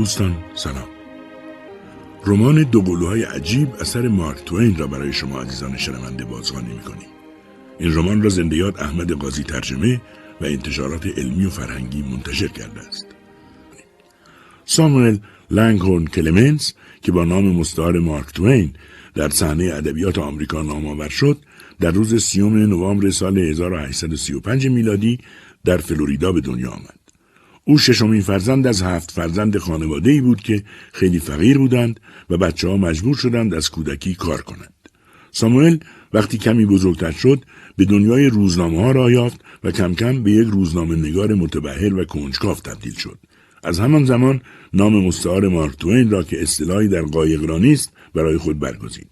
دوستان سلام. رمان دوقلوهای عجیب اثر مارک توین را برای شما عزیزان شنونده بازخوانی می‌کنیم. این رمان را زنده احمد قاضی ترجمه و انتشارات علمی و فرهنگی منتشر کرده است. ساموئل لنگهورن کلمنس که با نام مستعار مارک توین در صحنه ادبیات آمریکا نام آور شد در روز سیوم نوامبر سال 1835 میلادی در فلوریدا به دنیا آمد. او ششمین فرزند از هفت فرزند خانواده ای بود که خیلی فقیر بودند و بچه ها مجبور شدند از کودکی کار کنند. ساموئل وقتی کمی بزرگتر شد به دنیای روزنامه ها را یافت و کم کم به یک روزنامه نگار متبهر و کنجکاف تبدیل شد. از همان زمان نام مستعار مارک توین را که اصطلاحی در قایقرانی است برای خود برگزید.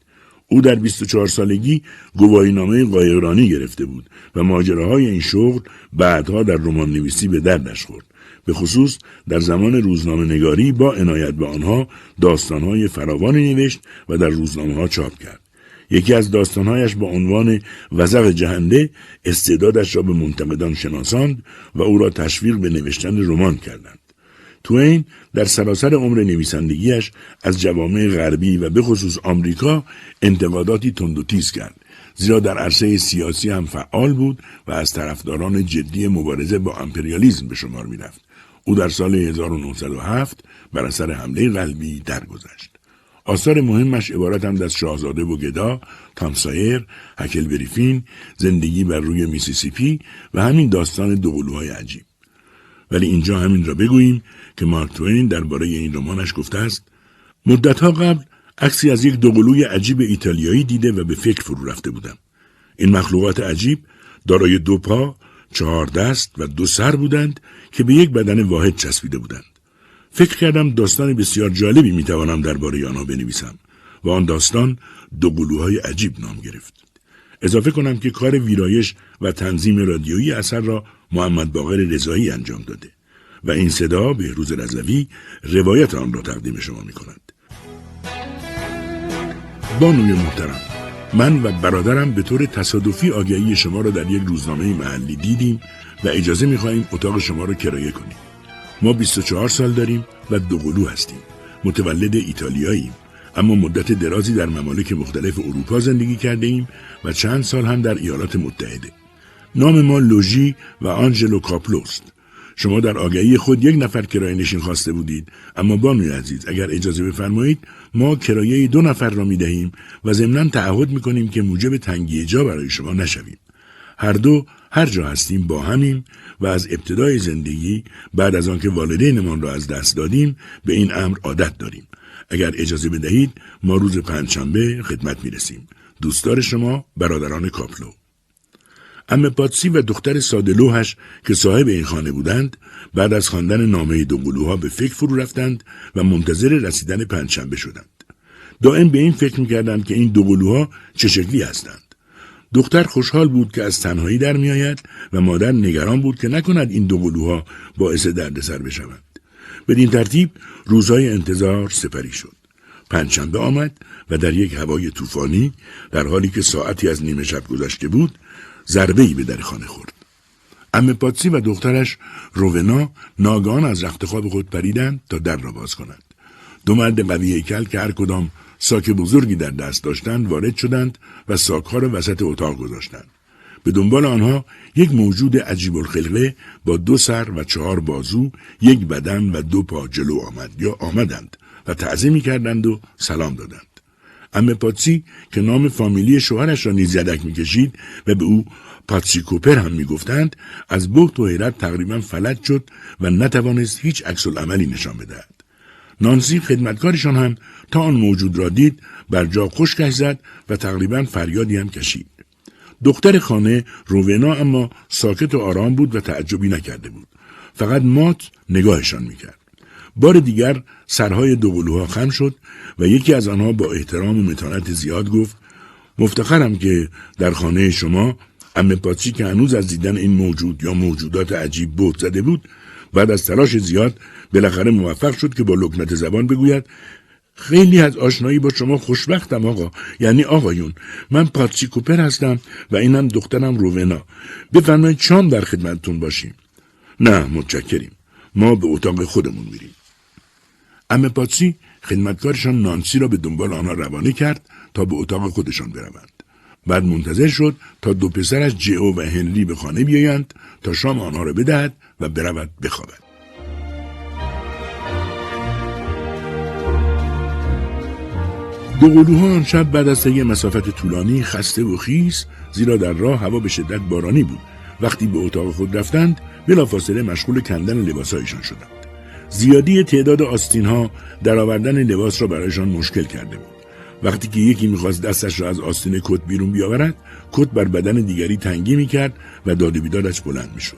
او در 24 سالگی گواهینامه قایقرانی گرفته بود و ماجراهای این شغل بعدها در رمان نویسی به دردش خورد. به خصوص در زمان روزنامه نگاری با عنایت به آنها داستانهای فراوانی نوشت و در روزنامه ها چاپ کرد. یکی از داستانهایش با عنوان وزق جهنده استعدادش را به منتقدان شناساند و او را تشویق به نوشتن رمان کردند. توین در سراسر عمر نویسندگیش از جوامع غربی و به خصوص آمریکا انتقاداتی تند و تیز کرد زیرا در عرصه سیاسی هم فعال بود و از طرفداران جدی مبارزه با امپریالیزم به شمار می‌رفت او در سال 1907 بر اثر حمله قلبی درگذشت آثار مهمش عبارتند از شاهزاده و گدا، تام سایر، هکلبری فین، زندگی بر روی میسیسیپی و همین داستان دوقلوهای عجیب. ولی اینجا همین را بگوییم که مارک توین درباره این رمانش گفته است مدتها قبل عکسی از یک دوقلوی عجیب ایتالیایی دیده و به فکر فرو رفته بودم این مخلوقات عجیب دارای دو پا چهار دست و دو سر بودند که به یک بدن واحد چسبیده بودند. فکر کردم داستان بسیار جالبی می‌توانم درباره آنها بنویسم و آن داستان دوقلوهای عجیب نام گرفت. اضافه کنم که کار ویرایش و تنظیم رادیویی اثر را محمد باقر رضایی انجام داده و این صدا به روز رزوی روایت آن را تقدیم شما می کند. بانوی محترم. من و برادرم به طور تصادفی آگهی شما را در یک روزنامه محلی دیدیم و اجازه می خواهیم اتاق شما را کرایه کنیم. ما 24 سال داریم و دوقلو هستیم. متولد ایتالیاییم. اما مدت درازی در ممالک مختلف اروپا زندگی کرده ایم و چند سال هم در ایالات متحده. نام ما لوژی و آنجلو کاپلوست. شما در آگهی خود یک نفر کرایه نشین خواسته بودید اما بانوی عزیز اگر اجازه بفرمایید ما کرایه دو نفر را می دهیم و ضمنا تعهد می کنیم که موجب تنگی جا برای شما نشویم. هر دو هر جا هستیم با همیم و از ابتدای زندگی بعد از آنکه والدینمان را از دست دادیم به این امر عادت داریم. اگر اجازه بدهید ما روز پنجشنبه خدمت می رسیم دوستدار شما برادران کاپلو. ام پاتسی و دختر سادلوهش که صاحب این خانه بودند بعد از خواندن نامه دوقلوها به فکر فرو رفتند و منتظر رسیدن پنجشنبه شدند. دائم به این فکر می‌کردند که این دوقلوها چه شکلی هستند. دختر خوشحال بود که از تنهایی در میآید و مادر نگران بود که نکند این دوقلوها باعث دردسر بشوند. بدین ترتیب روزهای انتظار سپری شد. پنجشنبه آمد و در یک هوای طوفانی در حالی که ساعتی از نیمه شب گذشته بود ضربه ای به در خانه خورد. ام پاتسی و دخترش روونا ناگان از رخت خواب خود پریدند تا در را باز کنند. دو مرد قوی هیکل که هر کدام ساک بزرگی در دست داشتند وارد شدند و ساکها را وسط اتاق گذاشتند. به دنبال آنها یک موجود عجیب الخلقه با دو سر و چهار بازو، یک بدن و دو پا جلو آمد یا آمدند و تعظیمی کردند و سلام دادند. امه پاتسی که نام فامیلی شوهرش را نیز یدک می‌کشید و به او پاتسی کوپر هم می‌گفتند از بخت و حیرت تقریبا فلج شد و نتوانست هیچ عکس عملی نشان بدهد نانسی خدمتکارشان هم تا آن موجود را دید بر جا خشکش زد و تقریبا فریادی هم کشید دختر خانه روونا اما ساکت و آرام بود و تعجبی نکرده بود فقط مات نگاهشان می‌کرد بار دیگر سرهای دوقلوها خم شد و یکی از آنها با احترام و متانت زیاد گفت مفتخرم که در خانه شما ام پاتچی که هنوز از دیدن این موجود یا موجودات عجیب بود زده بود بعد از تلاش زیاد بالاخره موفق شد که با لکنت زبان بگوید خیلی از آشنایی با شما خوشبختم آقا. یعنی آقایون من پاتسی کوپر هستم و اینم دخترم روونا. بفرمایید شام در خدمتتون باشیم. نه متشکریم. ما به اتاق خودمون میریم. ام پاتسی خدمتکارشان نانسی را به دنبال آنها روانه کرد تا به اتاق خودشان بروند. بعد منتظر شد تا دو پسرش جئو و هنری به خانه بیایند تا شام آنها را بدهد و برود بخوابد. دو قلوها آن شب بعد از طی مسافت طولانی خسته و خیس زیرا در راه هوا به شدت بارانی بود. وقتی به اتاق خود رفتند بلافاصله مشغول کندن لباسهایشان شدند. زیادی تعداد آستین ها در آوردن لباس را برایشان مشکل کرده بود. وقتی که یکی می‌خواست دستش را از آستین کت بیرون بیاورد کت بر بدن دیگری تنگی می‌کرد و داد و بیدادش بلند می‌شد.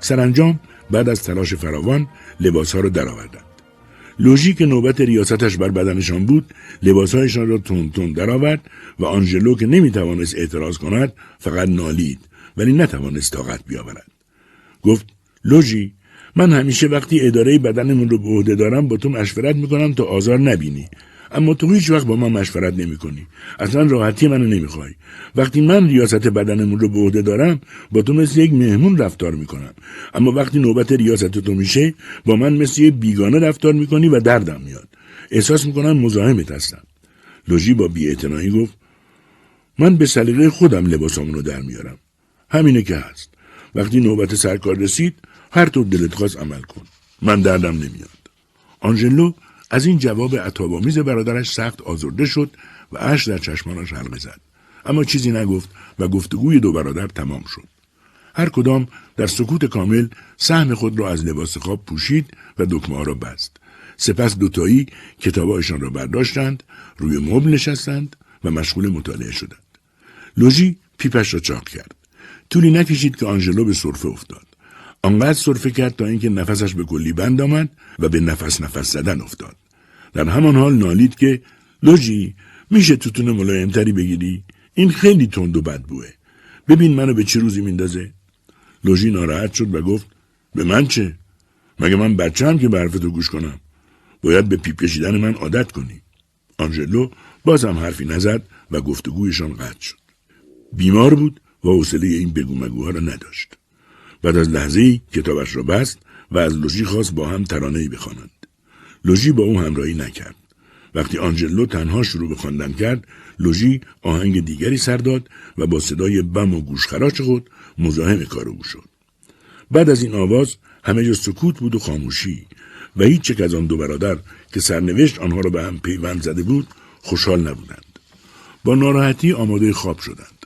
سرانجام بعد از تلاش فراوان لباسها را درآوردند. لوژی که نوبت ریاستش بر بدنشان بود لباسهایشان را تون تون درآورد و آنژلو که نمی‌توانست اعتراض کند فقط نالید ولی نتوانست طاقت بیاورد. گفت لوژی من همیشه وقتی اداره بدنمون رو به عهده دارم با تو مشورت می‌کنم تا آزار نبینی اما تو هیچ وقت با من مشورت نمی کنی. اصلا راحتی منو نمی‌خوای. وقتی من ریاست بدنمون رو به عهده دارم با تو مثل یک مهمون رفتار می‌کنم. اما وقتی نوبت ریاست تو میشه با من مثل یک بیگانه رفتار می‌کنی و دردم میاد. احساس می‌کنم مزاحمت هستم. لوژی با بیاعتنایی گفت من به سلیقه خودم لباسامون رو در میارم. همینه که هست. وقتی نوبت سرکار رسید هر طور دلت خواست عمل کن. من دردم نمیاد. آنژلو از این جواب عطابآمیز برادرش سخت آزرده شد و اش در چشمانش حلقه زد. اما چیزی نگفت و گفتگوی دو برادر تمام شد. هر کدام در سکوت کامل سهم خود را از لباس خواب پوشید و دکمه را بست. سپس دوتایی کتابهایشان را برداشتند روی مبل نشستند و مشغول مطالعه شدند. لوژی پیپش را چاق کرد. طولی نکشید که آنژلو به صرفه افتاد. آنقدر صرفه کرد تا اینکه نفسش به کلی بند آمد و به نفس نفس زدن افتاد. در همان حال نالید که لوژی میشه توتون ملایمتری بگیری؟ این خیلی تند و بدبوه ببین منو به چه روزی میندازه. لوژی ناراحت شد و گفت به من چه؟ مگه من بچه هم که به تو گوش کنم؟ باید به پیپ کشیدن من عادت کنی. آنژلو بازم حرفی نزد و گفتگویشان قطع شد. بیمار بود و حوصله این بگو مگوها را نداشت. بعد از لحظه کتابش را بست و از لوژی خواست با هم ترانه‌ای بخوانند. لوژی با او همراهی نکرد. وقتی آنجلو تنها شروع به خواندن کرد لوژی آهنگ دیگری سر داد و با صدای بم و گوشخراش خود مزاحم کار او شد. بعد از این آواز همه جا سکوت بود و خاموشی و هیچ یک از آن دو برادر که سرنوشت آنها را به هم پیوند زده بود خوشحال نبودند. با ناراحتی آماده خواب شدند.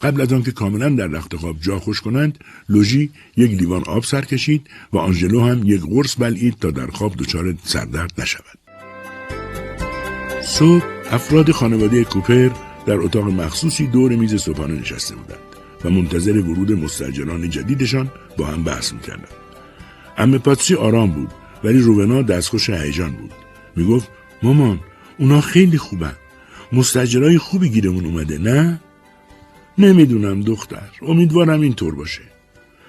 قبل از آنکه کاملا در رخت خواب جا خوش کنند لوژی یک لیوان آب سر کشید و آنژلو هم یک قرص بلعید تا در خواب دچار سردرد نشود. صبح افراد خانواده کوپر در اتاق مخصوصی دور میز صبحانه نشسته بودند و منتظر ورود مستجران جدیدشان با هم بحث می‌کردند. امه پاتسی آرام بود ولی روبنا دستخوش هیجان بود. می‌گفت مامان اونا خیلی خوبن. مستجرای خوبی گیرمون اومده نه؟ نمی‌دونم دختر. امیدوارم اینطور باشه.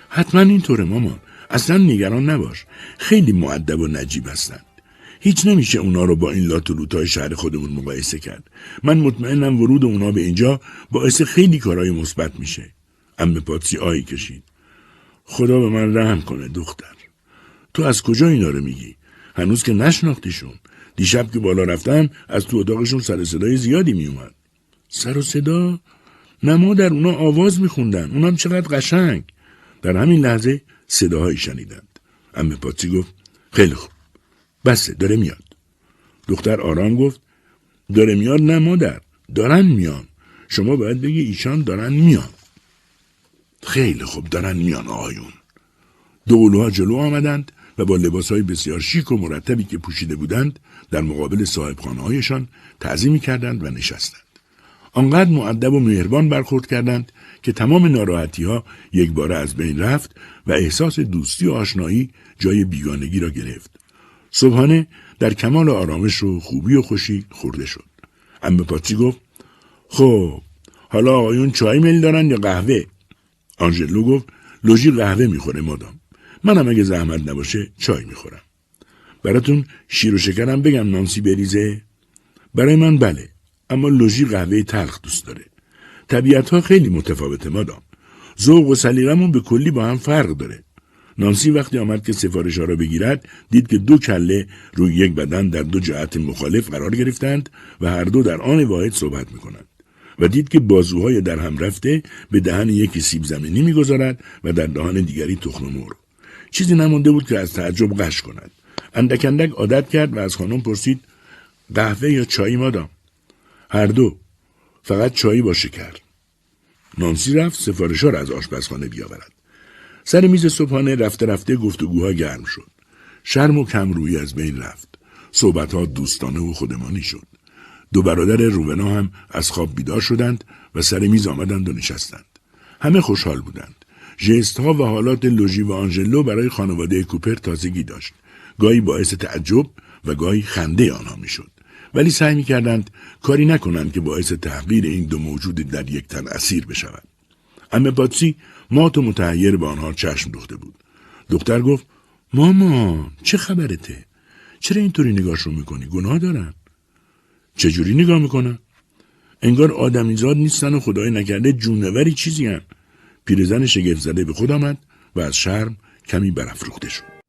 حتما اینطوره مامان. اصلا نگران نباش. خیلی معدب و نجیب هستند هیچ نمیشه اونا رو با این لاتولوت شهر خودمون مقایسه کرد. من مطمئنم ورود اونا به اینجا باعث خیلی کارهای مثبت میشه. ام پاتسی آیی کشید. خدا به من رحم کنه دختر. تو از کجا اینا رو میگی؟ هنوز که نشناختیشون. دیشب که بالا رفتم از تو اتاقشون سر صدای زیادی میومد. سر و صدا؟ نه در اونا آواز میخوندن. اونم چقدر قشنگ. در همین لحظه صداهایی شنیدند. امه پاتسی گفت خیلی خوب. بسه داره میاد. دختر آرام گفت داره میاد نه مادر دارن میان. شما باید بگی ایشان دارن میان. خیلی خوب دارن میان آقایون. دو جلو آمدند و با لباسهای بسیار شیک و مرتبی که پوشیده بودند در مقابل صاحب هایشان تعظیمی کردند و نشستند. آنقدر معدب و مهربان برخورد کردند که تمام ناراحتی ها یک باره از بین رفت و احساس دوستی و آشنایی جای بیگانگی را گرفت. صبحانه در کمال آرامش و خوبی و خوشی خورده شد. امه پاچی گفت خب حالا آقایون چای میل دارن یا قهوه؟ آنژلو گفت لوژی قهوه می‌خوره مادام. منم اگه زحمت نباشه چای می‌خورم. براتون شیر و شکرم بگم نانسی بریزه؟ برای من بله. اما لوژی قهوه تلخ دوست داره. طبیعت ها خیلی متفاوته مادام. ذوق و سلیقمون به کلی با هم فرق داره. نانسی وقتی آمد که سفارش ها را بگیرد دید که دو کله روی یک بدن در دو جهت مخالف قرار گرفتند و هر دو در آن واحد صحبت می‌کنند. و دید که بازوهای در هم رفته به دهن یکی سیب زمینی می‌گذارد و در دهان دیگری تخم مرغ. چیزی نمانده بود که از تعجب قش کند. اندک اندک عادت کرد و از خانم پرسید قهوه یا چای مادام؟ هر دو. فقط چایی با شکر. نانسی رفت سفارش را از آشپزخانه بیاورد. سر میز صبحانه رفته رفته گفتگوها گرم شد. شرم و کمرویی از بین رفت. صحبتها دوستانه و خودمانی شد. دو برادر روبنا هم از خواب بیدار شدند و سر میز آمدند و نشستند. همه خوشحال بودند. ژست ها و حالات لوژی و آنژلو برای خانواده کوپر تازگی داشت. گاهی باعث تعجب و گاهی خنده آنها می‌شد. ولی سعی می‌کردند کاری نکنند که باعث تحقیر این دو موجود در یک تن اسیر بشود امه پاتسی مات و متحیر به آنها چشم دوخته بود. دختر گفت ماما چه خبرته؟ چرا اینطوری نگاهشون می‌کنی؟ گناه دارن. چجوری نگاه می‌کنن؟ انگار آدمیزاد نیستن و خدای نکرده جونوری چیزی هم پیرزن شگفت زده به خود آمد و از شرم کمی برافروخته شد.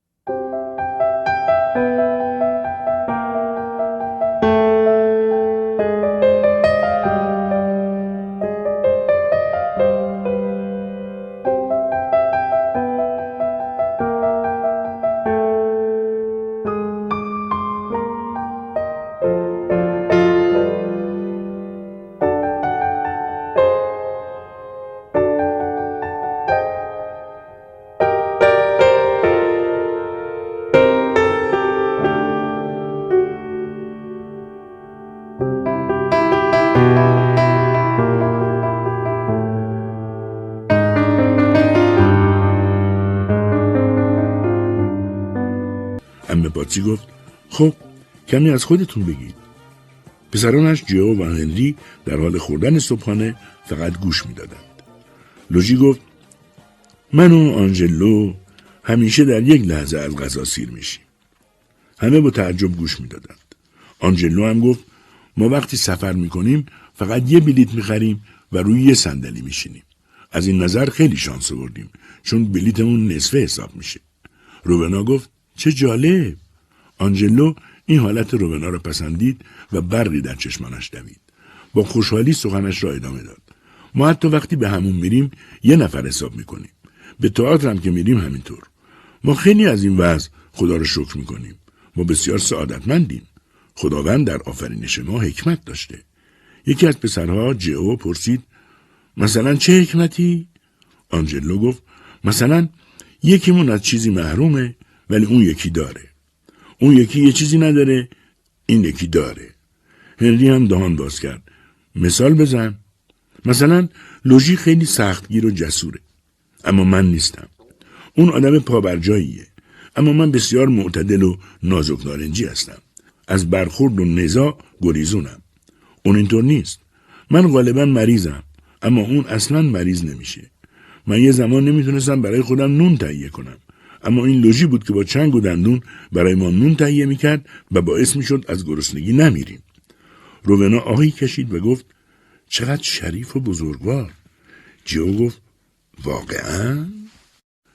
کمی از خودتون بگید. پسرانش جیو و هنری در حال خوردن صبحانه فقط گوش می‌دادند. لوژی گفت من و آنجلو همیشه در یک لحظه از غذا سیر میشیم. همه با تعجب گوش می‌دادند. آنجلو هم گفت ما وقتی سفر می‌کنیم فقط یه بلیت می‌خریم و روی یه صندلی میشینیم. از این نظر خیلی شانس آوردیم چون بلیتمون نصفه حساب میشه. روبنا گفت چه جالب. آنجلو این حالت روبنا را پسندید و برقی در چشمانش دوید. با خوشحالی سخنش را ادامه داد. ما حتی وقتی به همون میریم یه نفر حساب می‌کنیم. به تئاتر هم که میریم همینطور. ما خیلی از این وضع خدا را شکر می‌کنیم. ما بسیار سعادتمندیم. خداوند در آفرینش ما حکمت داشته. یکی از پسرها جئو پرسید مثلا چه حکمتی؟ آنجلو گفت مثلا یکیمون از چیزی محرومه ولی اون یکی داره. اون یکی یه چیزی نداره این یکی داره. هنری هم دهان باز کرد. مثال بزن. مثلا لوژی خیلی سختگیر و جسوره. اما من نیستم. اون آدم پابرجاییه. اما من بسیار معتدل و نازک نارنجی هستم. از برخورد و نزا گریزونم. اون اینطور نیست. من غالبا مریضم. اما اون اصلا مریض نمیشه. من یه زمان نمی‌تونستم برای خودم نون تهیه کنم. اما این لوژی بود که با چنگ و دندون برای ما نون تهیه می‌کرد و باعث می‌شد از گرسنگی نمیریم. رونا آهی کشید و گفت چقدر شریف و بزرگوار. جیو گفت واقعا؟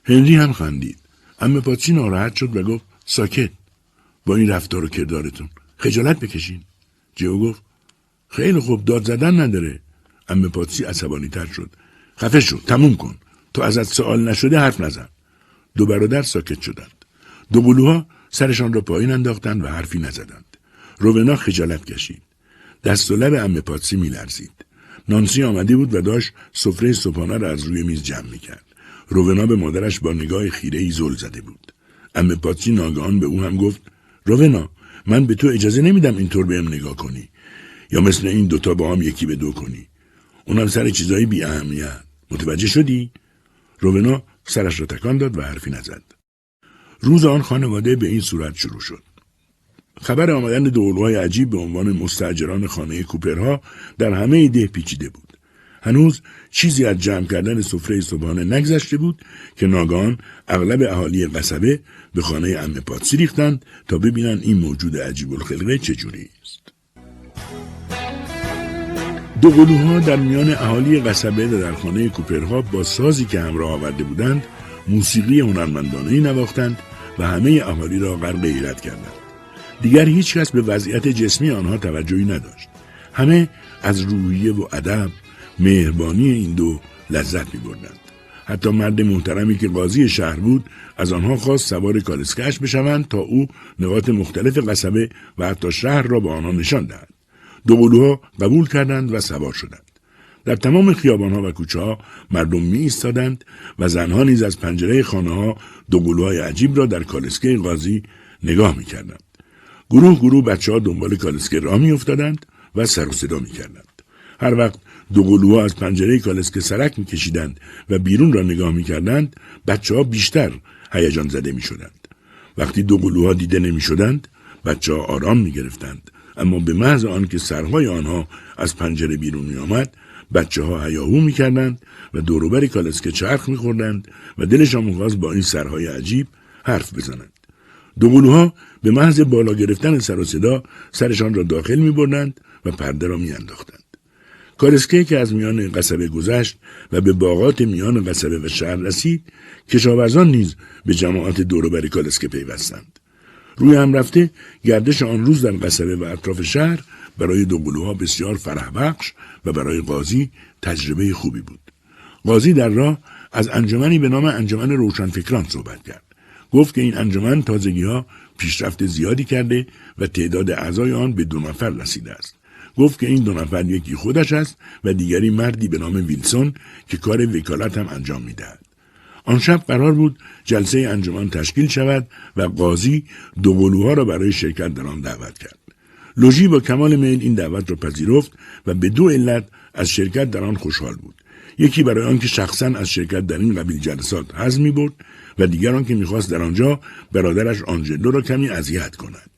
هنری هم خندید. اما پاچی ناراحت شد و گفت ساکت با این رفتار و کردارتون خجالت بکشین. جیو گفت خیلی خوب داد زدن نداره. اما پاتسی عصبانی تر شد. خفه شد تموم کن. تو ازت سوال نشده حرف نزن. دو برادر ساکت شدند. دو بلوها سرشان را پایین انداختند و حرفی نزدند. رونا خجالت کشید. دست و لب ام پاتسی میلرزید. نانسی آمده بود و داشت سفره صبحانه را از روی میز جمع می‌کرد. رونا به مادرش با نگاه خیره ای زل زده بود. ام پاتسی ناگهان به او هم گفت رونا من به تو اجازه نمیدم اینطور بهم نگاه کنی یا مثل این دوتا با هم یکی به دو کنی. اونم سر چیزایی بی اهمیت. متوجه شدی؟ رونا سرش را تکان داد و حرفی نزد. روز آن خانواده به این صورت شروع شد. خبر آمدن دولوهای عجیب به عنوان مستجران خانه کوپرها در همه ده پیچیده بود. هنوز چیزی از جمع کردن سفره صبحانه نگذشته بود که ناگان اغلب اهالی قصبه به خانه ام پاتسی ریختند تا ببینند این موجود عجیب الخلقه چجوری است. دو قلوها در میان اهالی قصبه و در خانه کوپرها با سازی که همراه آورده بودند موسیقی هنرمندانه نواختند و همه اهالی را غرق حیرت کردند. دیگر هیچ کس به وضعیت جسمی آنها توجهی نداشت. همه از روحیه و ادب مهربانی این دو لذت می بردند. حتی مرد محترمی که قاضی شهر بود از آنها خواست سوار کالسکش بشوند تا او نقاط مختلف قصبه و حتی شهر را به آنها نشان دهد. دو قلوها قبول کردند و سوار شدند در تمام خیابانها و کوچه ها مردم می ایستادند و زنها نیز از پنجره خانه ها عجیب را در کالسکه قاضی نگاه می کردند. گروه گروه بچه ها دنبال کالسکه را می افتادند و سر و صدا می کردند. هر وقت دو قلوها از پنجره کالسکه سرک می کشیدند و بیرون را نگاه می کردند بچه ها بیشتر هیجان زده می شدند. وقتی دو قلوها دیده نمی شدند بچه ها آرام می گرفتند اما به محض آنکه سرهای آنها از پنجره بیرون می آمد بچه ها هیاهو می کردند و دوروبر کالسکه چرخ می خوردند و دلشان می‌خواست با این سرهای عجیب حرف بزنند. دو قلوها به محض بالا گرفتن سر و صدا سرشان را داخل می بردند و پرده را می انداختند. کالسکه که از میان قصبه گذشت و به باغات میان قصبه و شهر رسید کشاورزان نیز به جماعت دوروبر کالسکه پیوستند روی هم رفته گردش آن روز در قصبه و اطراف شهر برای دوقلوها بسیار فرح بخش و برای قاضی تجربه خوبی بود. قاضی در راه از انجمنی به نام انجمن روشنفکران صحبت کرد. گفت که این انجمن تازگی ها پیشرفت زیادی کرده و تعداد اعضای آن به دو نفر رسیده است. گفت که این دو نفر یکی خودش است و دیگری مردی به نام ویلسون که کار وکالت هم انجام می‌دهد. آن شب قرار بود جلسه انجمن تشکیل شود و قاضی دو قلوها را برای شرکت در آن دعوت کرد. لوژی با کمال میل این دعوت را پذیرفت و به دو علت از شرکت در آن خوشحال بود. یکی برای آنکه شخصا از شرکت در این قبیل جلسات حظ می برد و دیگر آنکه می‌خواست در آنجا برادرش آنجلو را کمی اذیت کند.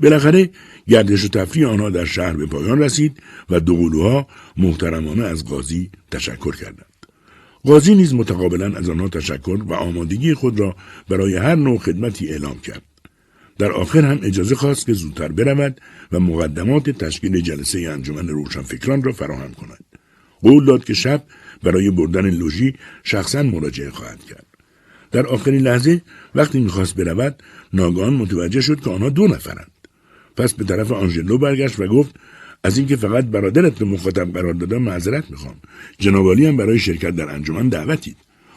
بالاخره گردش و تفریح آنها در شهر به پایان رسید و دو قلوها محترمانه از قاضی تشکر کردند. قاضی نیز متقابلا از آنها تشکر و آمادگی خود را برای هر نوع خدمتی اعلام کرد. در آخر هم اجازه خواست که زودتر برود و مقدمات تشکیل جلسه انجمن روشنفکران را فراهم کند. قول داد که شب برای بردن لوژی شخصا مراجعه خواهد کرد. در آخرین لحظه وقتی می‌خواست برود ناگهان متوجه شد که آنها دو نفرند. پس به طرف آنژلو برگشت و گفت از اینکه فقط برادرت رو مخاطب قرار دادم معذرت می‌خوام. جنابالی هم برای شرکت در انجمن دعوتید.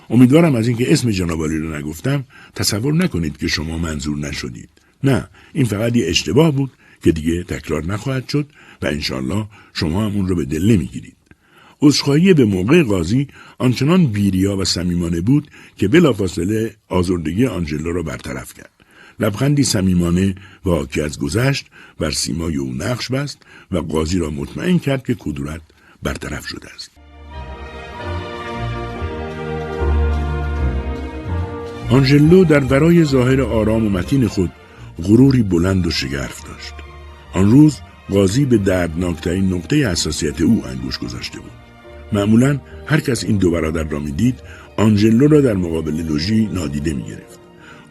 امیدوارم از اینکه اسم جنابالی رو نگفتم تصور نکنید که شما منظور نشدید. نه این فقط یه اشتباه بود که دیگه تکرار نخواهد شد و انشالله شما هم اون رو به دل نمی‌گیرید. عذرخواهی به موقع قاضی آنچنان بیریا و صمیمانه بود که بلافاصله آزردگی آنجلو را برطرف کرد. لبخندی صمیمانه و حاکی از گذشت بر سیمای او نقش بست و قاضی را مطمئن کرد که کدورت برطرف شده است. آنژلو در ورای ظاهر آرام و متین خود غروری بلند و شگرف داشت. آن روز قاضی به دردناکترین نقطه حساسیت او انگوش گذاشته بود. معمولا هر کس این دو برادر را می‌دید آنژلو را در مقابل لوژی نادیده می‌گرفت.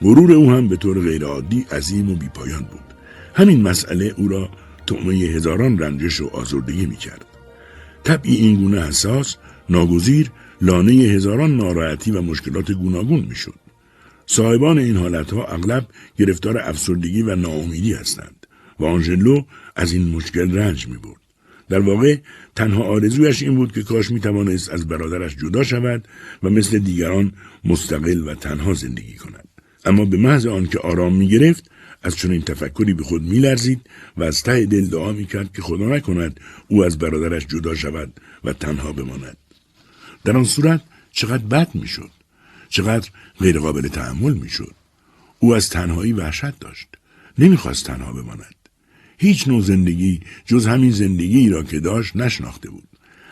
غرور او هم به طور غیرعادی عظیم و بیپایان بود همین مسئله او را تعمه هزاران رنجش و آزردگی می‌کرد طبعی این گونه حساس ناگزیر لانه هزاران ناراحتی و مشکلات گوناگون می‌شد صاحبان این حالتها اغلب گرفتار افسردگی و ناامیدی هستند و آنژلو از این مشکل رنج می برد. در واقع تنها آرزویش این بود که کاش می توانست از برادرش جدا شود و مثل دیگران مستقل و تنها زندگی کند. اما به محض آنکه آرام می گرفت از چنین تفکری به خود میلرزید و از ته دل دعا می کرد که خدا نکند او از برادرش جدا شود و تنها بماند. در آن صورت چقدر بد می‌شد. چقدر غیرقابل تحمل می‌شد. او از تنهایی وحشت داشت. نمی‌خواست تنها بماند. هیچ نوع زندگی جز همین زندگی را که داشت نشناخته بود.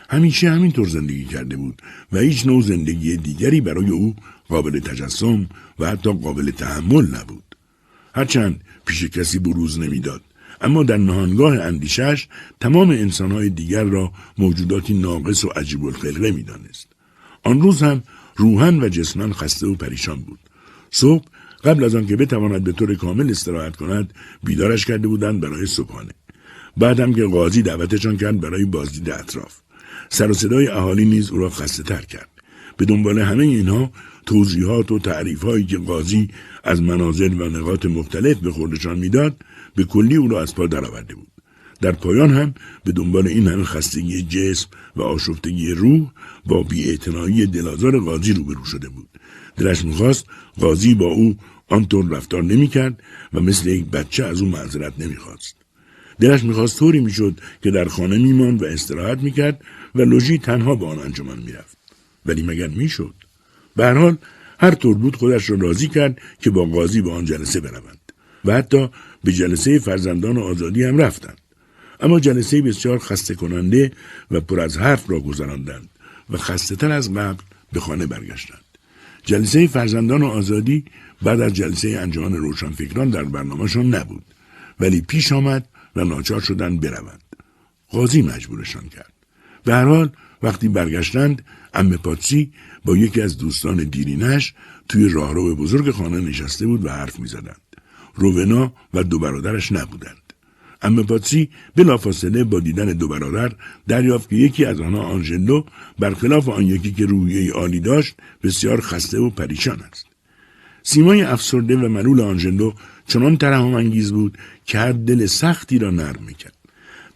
همیشه همینطور زندگی کرده بود و هیچ نوع زندگی دیگری برای او قابل تجسم و حتی قابل تحمل نبود. هرچند پیش کسی بروز نمی‌داد اما در نهانگاه اندیشش تمام انسانهای دیگر را موجوداتی ناقص و عجیب الخلقه می‌دانست. آن روز هم روحن و جسمن خسته و پریشان بود. صبح قبل از آنکه بتواند به طور کامل استراحت کند بیدارش کرده بودند برای صبحانه. بعد هم که قاضی دعوتشان کرد برای بازدید اطراف. سر و صدای اهالی نیز او را خسته تر کرد. به دنبال همه اینها توضیحات و تعریف هایی که قاضی از مناظر و نقاط مختلف به خوردشان می‌داد به کلی او را از پا درآورده بود. در پایان هم به دنبال این همه خستگی جسم و آشفتگی روح با بیاعتنایی دلازار قاضی روبرو شده بود. دلش می‌خواست قاضی با او آنطور رفتار نمی‌کرد و مثل یک بچه از او معذرت نمی‌خواست. دلش می‌خواست طوری می‌شد که در خانه میماند و استراحت می‌کرد و لوژی تنها به آن انجمن می‌رفت. ولی مگر می‌شد؟ به حال هر طور بود خودش را راضی کرد که با قاضی به آن جلسه بروند و حتی به جلسه فرزندان آزادی هم رفتند. اما جلسه بسیار خسته کننده و پر از حرف را گذراندند و خسته تر از قبل به خانه برگشتند. جلسه فرزندان آزادی بعد از جلسه انجمن روشنفکران در برنامهشان نبود ولی پیش آمد و ناچار شدند بروند. قاضی مجبورشان کرد. به هر حال وقتی برگشتند ام پاتسی با یکی از دوستان دیرینش توی راهرو بزرگ خانه نشسته بود و حرف می‌زدند. روونا و دو برادرش نبودند. ام پاتسی بلافاصله با دیدن دو برادر دریافت که یکی از آنها آنژلو برخلاف آن یکی که روحیه عالی داشت بسیار خسته و پریشان است. سیمای افسرده و ملول آنژلو چنان ترحم انگیز بود که هر دل سختی را نرم می‌کرد.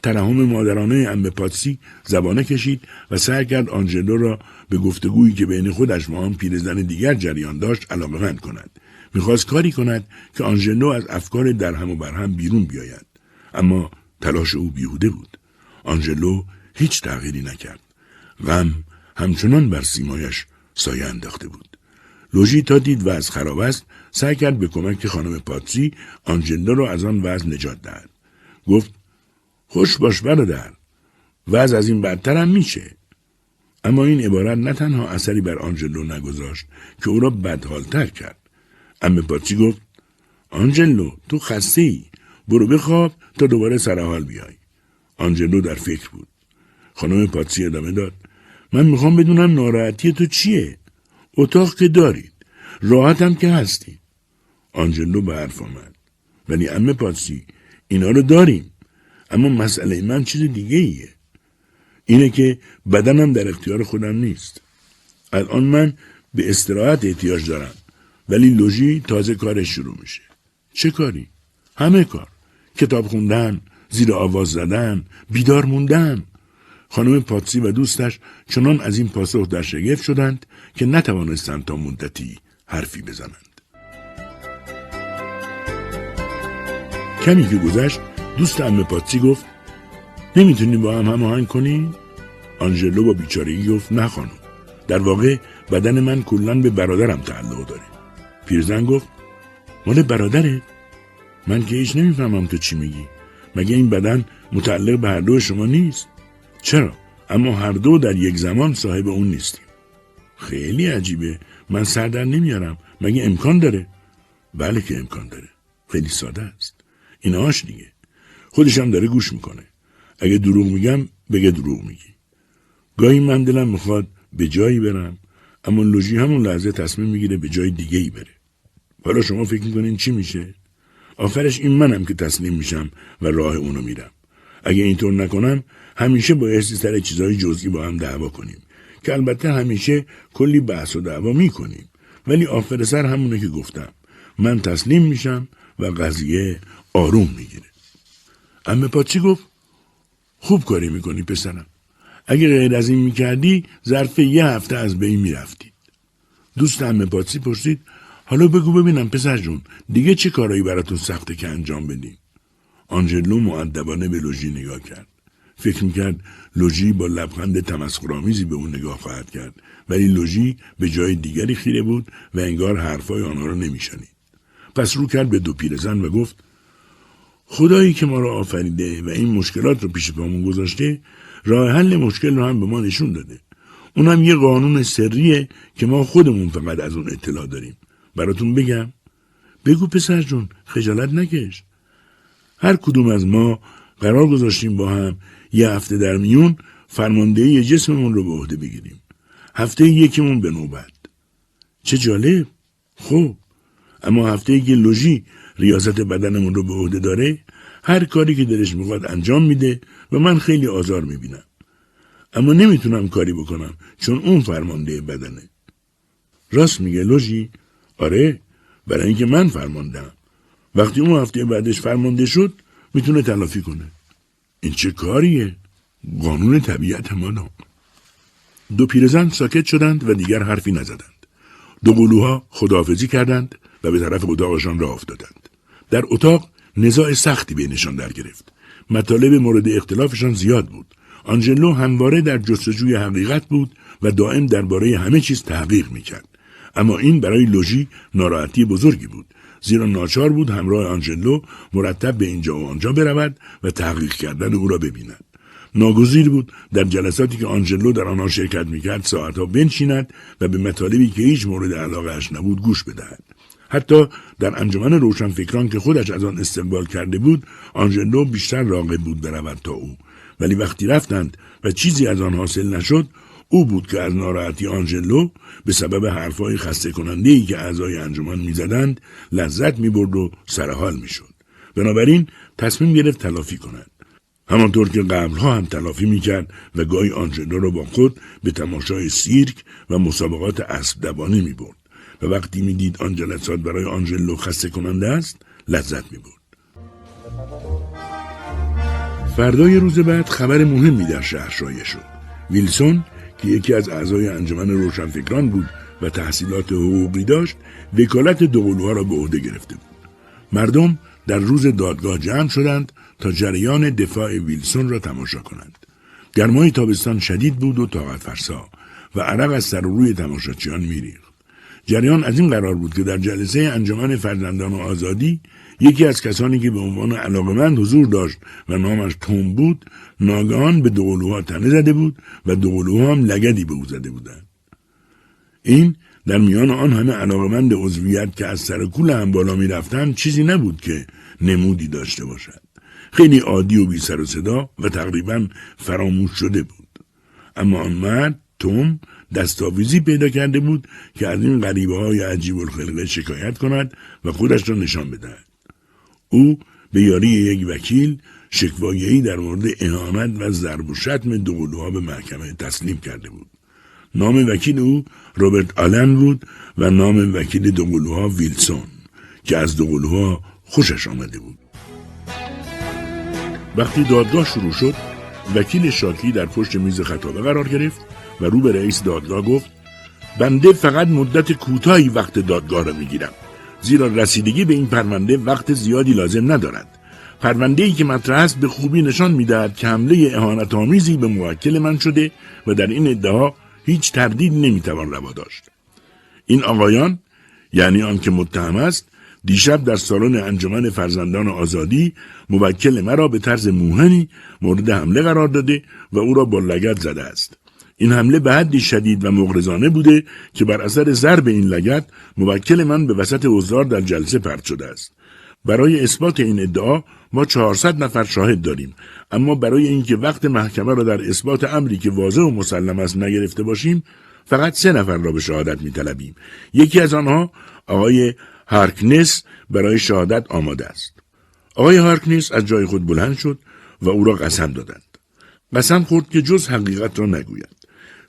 ترحم مادرانه ام پاتسی زبانه کشید و سعی کرد آنژلو را به گفتگویی که بین خودش و آن پیرزن دیگر جریان داشت علاقمند کند. می‌خواست کاری کند که آنژلو از افکار درهم و برهم بیرون بیاید. اما تلاش او بیهوده بود. آنژلو هیچ تغییری نکرد. غم همچنان بر سیمایش سایه انداخته بود. لوژی تا دید وضع خراب است سعی کرد به کمک خانم پاتسی آنژلو را از آن وضع نجات دهد. گفت خوش باش برادر. وضع از این بدتر هم میشه. اما این عبارت نه تنها اثری بر آنجلو نگذاشت که او را بدحالتر کرد. ام پاتسی گفت آنجلو تو خسته ای برو بخواب تا دوباره سرحال بیای. آنجلو در فکر بود. خانم پاتسی ادامه داد من می‌خوام بدونم ناراحتی تو چیه؟ اتاق که دارید. راحتم که هستی. آنجلو به حرف آمد. ولی ام پاتسی اینا رو داریم. اما مسئله من چیز دیگه ایه اینه که بدنم در اختیار خودم نیست. الان من به استراحت احتیاج دارم ولی لوژی تازه کارش شروع میشه. چه کاری؟ همه کار. کتاب خوندن زیر آواز زدن بیدار موندن. خانم پاتسی و دوستش چنان از این پاسخ در شگفت شدند که نتوانستند تا مدتی حرفی بزنند. کمی که گذشت دوست ام پاتسی گفت نمی‌تونی با هم هماهنگ کنی؟ آنژلو با بیچارگی گفت نه خانم. در واقع بدن من کلا به برادرم تعلق داره. پیرزن گفت مال برادره؟ من که هیچ نمی‌فهمم تو چی میگی. مگه این بدن متعلق به هر دو شما نیست؟ چرا؟ اما هر دو در یک زمان صاحب اون نیستیم. خیلی عجیبه. من سر در نمیارم. مگه امکان داره؟ بله که امکان داره. خیلی ساده است. اینهاش دیگه. خودشم داره گوش می‌کنه. اگه دروغ میگم بگه دروغ میگی. گاهی من دلم می‌خواد به جایی برم اما لوژی همون لحظه تصمیم می‌گیره به جای دیگه ای بره. حالا شما فکر می‌کنین چی میشه؟ آخرش این منم که تسلیم میشم و راه اونو میرم. اگه اینطور نکنم همیشه با سر چیزهای جزئی با هم دعوا کنیم که البته همیشه کلی بحث و دعوا می‌کنیم. ولی آخر سر همونه که گفتم من تسلیم میشم و قضیه آروم می‌گیره. امه پاچی گفت؟ خوب کاری می‌کنی پسرم. اگه غیر از این می‌کردی ظرف یه هفته از بین می‌رفتید دوست امه پاچی پرسید؟ حالا بگو ببینم پسر جون دیگه چه کارایی براتون سخته که انجام بدیم آنجلو معدبانه به لوژی نگاه کرد. فکر می‌کرد لوژی با لبخند تمسخرآمیزی به اون نگاه خواهد کرد ولی لوژی به جای دیگری خیره بود و انگار حرفای آنها را نمیشنید. پس رو کرد به دو پیرزن و گفت خدایی که ما را آفریده و این مشکلات رو پیش پامون گذاشته راه حل مشکل رو هم به ما نشون داده. اونم یه قانون سریه که ما خودمون فقط از اون اطلاع داریم. براتون بگم. بگو پسر جون خجالت نکش. هر کدوم از ما قرار گذاشتیم با هم یه هفته در میون فرماندهی جسممون رو به عهده بگیریم. هفته یکیمون به نوبت. چه جالب. خوب اما هفته که لوژی ریاست بدنمون رو به عهده داره هر کاری که دلش می‌خواد انجام میده و من خیلی آزار می‌بینم. اما نمی‌تونم کاری بکنم چون اون فرمانده بدنه. راست میگه لوژی. آره برای اینکه من فرماندم وقتی اون هفته بعدش فرمانده شد می‌تونه تلافی کنه. این چه کاریه؟ قانون طبیعت ما دو پیرزن ساکت شدند و دیگر حرفی نزدند. دو قلوها خداحافظی کردند و به طرف اتاقشان راه افتادند. در اتاق نزاع سختی بینشان در گرفت مطالب مورد اختلافشان زیاد بود. آنجلو همواره در جستجوی حقیقت بود و دائم درباره همه چیز تحقیق می‌کرد. اما این برای لوژی ناراحتی بزرگی بود. زیرا ناچار بود همراه آنجلو مرتب به اینجا و آنجا برود و تحقیق کردن او را ببیند. ناگزیر بود در جلساتی که آنجلو در آنها شرکت می‌کرد ساعتها بنشیند و به مطالبی که هیچ مورد علاقهاش نبود گوش بدهد. حتی در انجمن روشنفکران که خودش از آن استقبال کرده بود آنجلو بیشتر راقب بود برود تا او. ولی وقتی رفتند و چیزی از آن حاصل نشد او بود که از ناراحتی آنجلو به سبب حرفهای خسته کننده ای که اعضای انجمن می‌زدند لذت می‌برد و سرحال می‌شد. بنابراین تصمیم گرفت تلافی کند. همانطور که قبلها هم تلافی می‌کرد و گاهی آنجلو را با خود به تماشای سیرک و مسابقات اسب دوانی می‌برد. و وقتی می‌دید آن جلسات برای آنجلو خسته کننده است لذت می‌برد. فردای روز بعد خبر مهمی در شهر شایع شد. ویلسون که یکی از اعضای انجمن روشنفکران بود و تحصیلات حقوقی داشت وکالت دوقلوها را به عهده گرفته بود. مردم در روز دادگاه جمع شدند تا جریان دفاع ویلسون را تماشا کنند. گرمای تابستان شدید بود و طاقت فرسا و عرق از سر روی تماشاچیان میریخت. جریان از این قرار بود که در جلسه انجمن فرزندان آزادی یکی از کسانی که به عنوان علاقمند حضور داشت و نامش توم بود ناگهان به دوقلوها تنه زده بود و دوقلوها هم لگدی به او زده بودند. این در میان آن همه علاقمند عضویت که از سر کول هم بالا می چیزی نبود که نمودی داشته باشد. خیلی عادی و بی سر و صدا و تقریبا فراموش شده بود. اما آن مرد توم دستاویزی پیدا کرده بود که از این غریبه های عجیب الخلقه شکایت کند و خودش را نشان بدهد. او به یاری یک وکیل شکوایهی در مورد اهانت و ضرب و شتم دوقلوها به محکمه تسلیم کرده بود. نام وکیل او روبرت آلن بود و نام وکیل دوقلوها ویلسون که از دوقلوها خوشش آمده بود. وقتی دادگاه شروع شد وکیل شاکی در پشت میز خطابه قرار گرفت و رو به رئیس دادگاه گفت بنده فقط مدت کوتاهی وقت دادگاه را می‌گیرم. زیرا رسیدگی به این پرونده وقت زیادی لازم ندارد. پرونده ای که مطرح است به خوبی نشان می‌دهد که حمله اهانت آمیزی به موکل من شده و در این ادعا هیچ تردید نمی‌توان روا داشت. این آقایان یعنی آن که متهم است دیشب در سالن انجمن فرزندان آزادی موکل مرا به طرز موهنی مورد حمله قرار داده و او را با لگت زده است. این حمله به حدی شدید و مغرضانه بوده که بر اثر ضرب این لگت موکل من به وسط حضار در جلسه پرت شده است. برای اثبات این ادعا ما 400 نفر شاهد داریم. اما برای اینکه وقت محکمه را در اثبات امری که واضح و مسلم است نگرفته باشیم فقط سه نفر را به شهادت میطلبیم. یکی از آنها آقای هارکنس برای شهادت آماده است. آقای هارکنس از جای خود بلند شد و او را قسم دادند. قسم خورد که جز حقیقت را نگوید.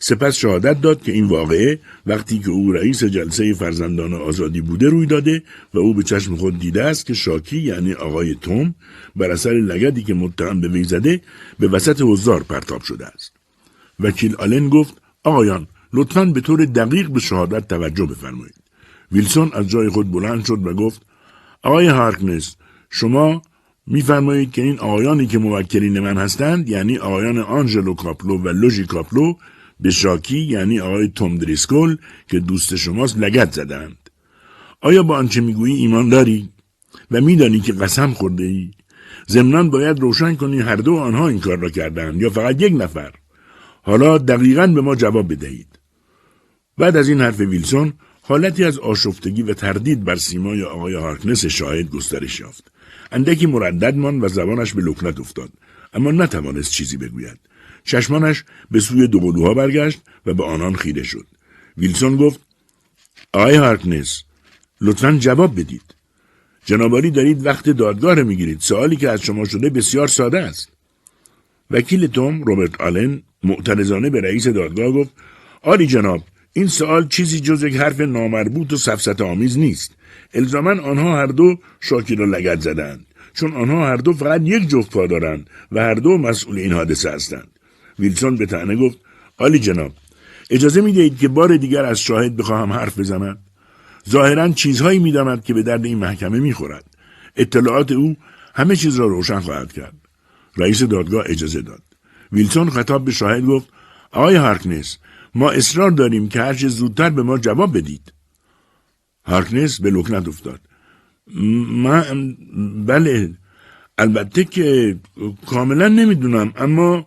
سپس شهادت داد که این واقعه وقتی که او رئیس جلسه فرزندان آزادی بوده روی داده و او به چشم خود دیده است که شاکی یعنی آقای توم بر اثر لگدی که متهم به وی زده به وسط حضار پرتاب شده است. وکیل آلن گفت آقایان لطفا به طور دقیق به شهادت توجه بفرمایید. ویلسون از جای خود بلند شد و گفت آقای هارکنس شما میفرمایید که این آقایانی که موکلین من هستند یعنی آقایان آنژلو کاپلو و لوژی کاپلو به شاکی یعنی آقای توم دریسکول که دوست شماست لگد زدند. آیا با آنچه می‌گویی ایمان داری و میدانی که قسم خورده ای ضمنا باید روشن کنی هر دو آنها این کار را کردند یا فقط یک نفر. حالا دقیقا به ما جواب بدهید. بعد از این حرف ویلسون حالتی از آشفتگی و تردید بر سیمای آقای هارکنس شاهد گسترش یافت. اندکی مردد و زبانش به لکنت افتاد اما نتوانست چیزی بگوید. چشمانش به سوی دوقلوها برگشت و به آنان خیره شد. ویلسون گفت آقای هارکنس لطفا جواب بدید. جنابالی دارید وقت دادگاه می‌گیرید. سوالی که از شما شده بسیار ساده است. وکیل توم روبرت آلن معترضانه به رئیس دادگاه گفت آری جناب این سوال چیزی جز یک حرف نامربوط و سفست آمیز نیست. الزاما آنها هر دو شاکی را لگت زدند. چون آنها هر دو فقط یک جفت پا دارند و هر دو مسئول این حادثه هستند. ویلسون به تنه گفت آلی جناب اجازه می دهید که بار دیگر از شاهد بخواهم حرف بزند؟ ظاهرا چیزهایی می‌داند که به درد این محکمه می‌خورد. اطلاعات او همه چیز را روشن خواهد کرد. رئیس دادگاه اجازه داد. ویلسون خطاب به شاهد گفت آقای هارکنس ما اصرار داریم که هرچه زودتر به ما جواب بدید. هارکنس به لکنت افتاد. من بله البته که کاملا نمی‌دونم اما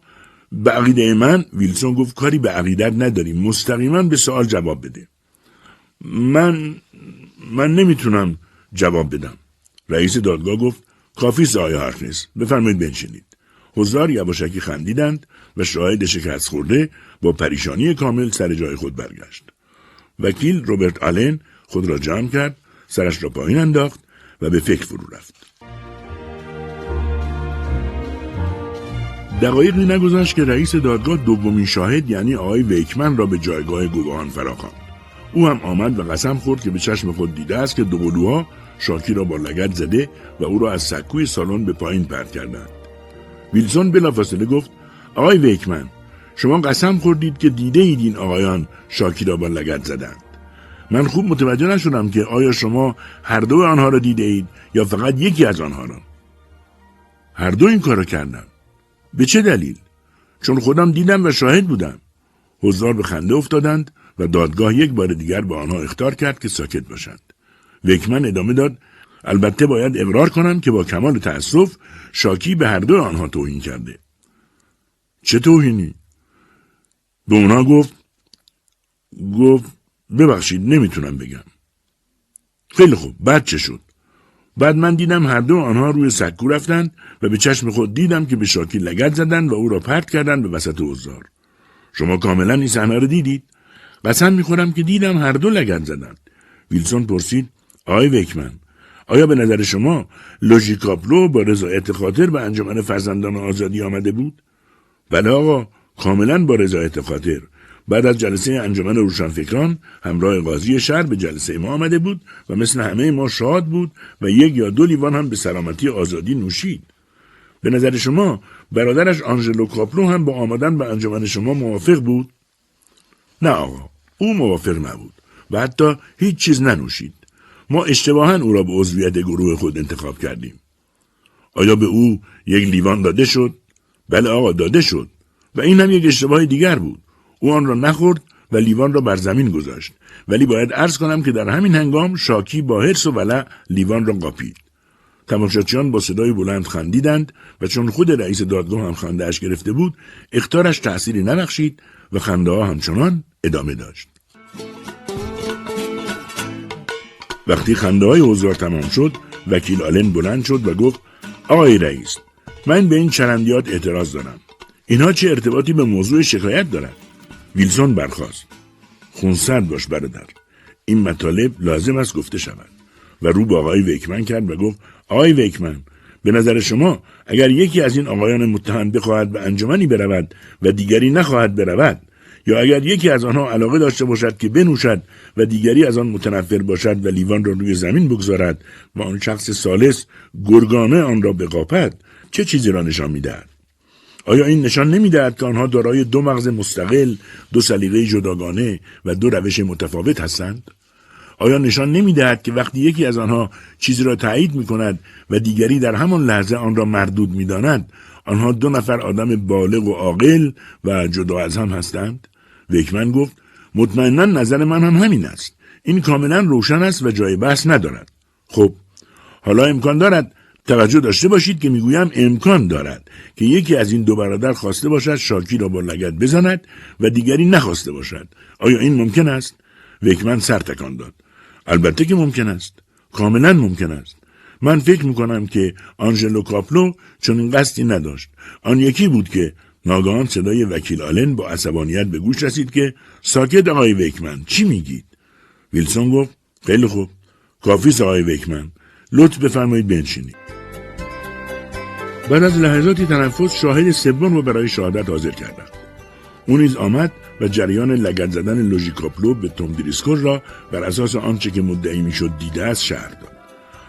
به عقیده من ویلسون گفت کاری به عقیدت نداریم. مستقیما به سوال جواب بده. من من نمی‌تونم جواب بدم. رئیس دادگاه گفت کافی آقای هارکنس بفرمایید بنشینید. حضار یواشکی خندیدند و شاهد شکست خورده با پریشانی کامل سر جای خود برگشت. وکیل روبرت آلن خود را جمع کرد سرش را پایین انداخت و به فکر فرو رفت. دقایقی نگذشت که رئیس دادگاه دومین شاهد یعنی آقای ویکمن را به جایگاه گواهان فراخواند. او هم آمد و قسم خورد که به چشم خود دیده است که دوقلوها شاکی را با لگت زده و او را از سکوی سالن به پایین پرت کردند. ویلسون بلافاصله گفت آقای ویکمن شما قسم خوردید که دیده اید این آقایان شاکی را با لگت زدند. من خوب متوجه نشدم که آیا شما هر دو آنها را دیده اید یا فقط یکی از آنها را؟ هر دو این کار را کردن به چه دلیل؟ چون خودم دیدم و شاهد بودم. حضار به خنده افتادند و دادگاه یک بار دیگر به آنها اختار کرد که ساکت باشند. ویکمن ادامه داد البته باید اقرار کنم که با کمال تأسف شاکی به هر دو آنها توهین کرده. چه توهینی؟ به اونا گفت گفت ببخشید نمی‌تونم بگم. خیلی خوب بعد چه شد؟ بعد من دیدم هر دو آنها روی سکو رفتند و به چشم خود دیدم که به شاکی لگد زدند و او را پرت کردند به وسط حضار. شما کاملا این صحنه را دیدید؟ قسم می‌خورم که دیدم هر دو لگد زدند. ویلسون پرسید آقای ویکمن آیا به نظر شما لوژیکاپلو با رضایت خاطر به انجمن فرزندان آزادی آمده بود؟ بله آقا کاملا با رضایت خاطر. بعد از جلسه انجمن روشنفکران همراه قاضی شهر به جلسه ما آمده بود و مثل همه ما شاد بود و یک یا دو لیوان هم به سلامتی آزادی نوشید. به نظر شما برادرش آنژلو کاپلو هم با آمدن به انجمن شما موافق بود؟ نه آقا او موافق نبود و حتی هیچ چیز ننوشید. ما اشتباها او را به عضویت گروه خود انتخاب کردیم. آیا به او یک لیوان داده شد؟ بله آقا داده شد و این هم یک اشتباه دیگر بود. او آن را نخورد و لیوان را بر زمین گذاشت. ولی باید عرض کنم که در همین هنگام شاکی با حرس و ولع لیوان را قاپید. تماشاچیان با صدای بلند خندیدند و چون خود رئیس دادگاه هم خندهاش گرفته بود اختارش تأثیری نبخشید و خنده ها همچنان ادامه داشت. وقتی خنده های حضار تمام شد وکیل آلن بلند شد و گفت آقای رئیس من به این چرندیات اعتراض دارم. اینها چه ارتباطی به موضوع شکایت دارند؟ ویلسون برخواست خونسرد باش برادر. این مطالب لازم است گفته شود. و رو به آقای ویکمن کرد و گفت آقای ویکمن به نظر شما اگر یکی از این آقایان متهم بخواهد به انجمنی برود و دیگری نخواهد برود یا اگر یکی از آنها علاقه داشته باشد که بنوشد و دیگری از آن متنفر باشد و لیوان را روی زمین بگذارد و آن شخص سالس گرگانه آن را بقاپد چه چیزی را نشان می‌دهد؟ آیا این نشان نمی‌دهد که آنها دارای دو مغز مستقل دو سلیقه جداگانه و دو روش متفاوت هستند؟ آیا نشان نمی‌دهد که وقتی یکی از آنها چیزی را تایید می کند و دیگری در همان لحظه آن را مردود می آنها دو نفر آدم بالغ و عاقل و جدا از هم هستند؟ ویکمن گفت مطمئنا نظر من هم همین است. این کاملا روشن است و جای بحث ندارد. خب حالا امکان دارد توجه داشته باشید که می‌گویم امکان دارد که یکی از این دو برادر خواسته باشد شاکی را با لگت بزند و دیگری نخواسته باشد. آیا این ممکن است؟ ویکمن سر تکان داد. البته که ممکن است. کاملا ممکن است. من فکر می‌کنم که آنژلو کاپلو چون قصدی نداشت. آن یکی بود که ناگهان صدای وکیل آلن با عصبانیت به گوش رسید که ساکت آقای ویکمن چی میگید؟ ویلسون گفت خیلی خوب. کافی آقای ویکمن. لطف بفرمایید بنشینید. بعد از لحظاتی تنفس شاهد سوم رو برای شهادت حاضر کردند او نیز آمد و جریان لگد زدن لوژیکاپلو به توم دریسکول را بر اساس آنچه که مدعی می‌شد دیده است شرح داد.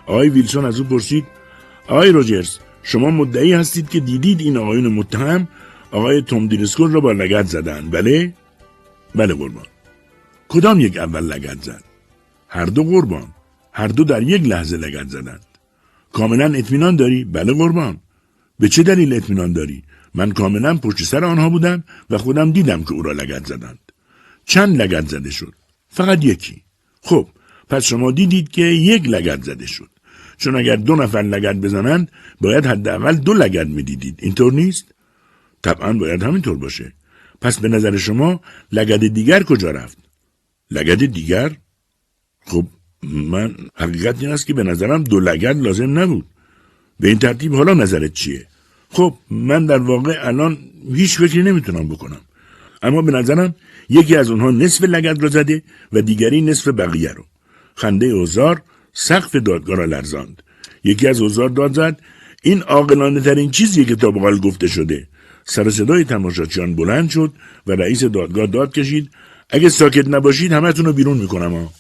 آقای ویلسون از او پرسید آقای روجرز شما مدعی هستید که دیدید این آقایون متهم آقای توم دیریسکور را با لگت زدن بله؟ بله قربان. کدام یک اول لگت زد? هر دو قربان هر دو در یک لحظه لگت زدند. کاملا اطمینان داری؟ بله قربان. به چه دلیل اطمینان داری؟ من کاملا پشت سر آنها بودم و خودم دیدم که او را لگت زدند. چند لگت زده شد؟ فقط یکی. خب پس شما دیدید که یک لگت زده شد. چون اگر دو نفر لگت بزنند باید حداقل دو لگت می‌دیدید. اینطور نیست؟ طبعا باید همینطور باشه. پس به نظر شما لگت دیگر کجا رفت؟ لگت دیگر؟ خب من حقیقت این است که به نظرم دو لگت لازم نبود. به این ترتیب حالا نظرت چیه؟ خب من در واقع الان هیچ فکری نمی‌تونم بکنم. اما به نظرم یکی از اونها نصف لگت را زده و دیگری نصف بقیه رو. خنده اوزار سقف دادگاه را لرزاند. یکی از اوزار داد زد این عاقلانه ترین چیزیه که تا بقال گفته شده. سر صدای تماشاچیان بلند شد و رئیس دادگاه داد کشید اگه ساکت نباشید همتون رو بیرون می‌کنم ها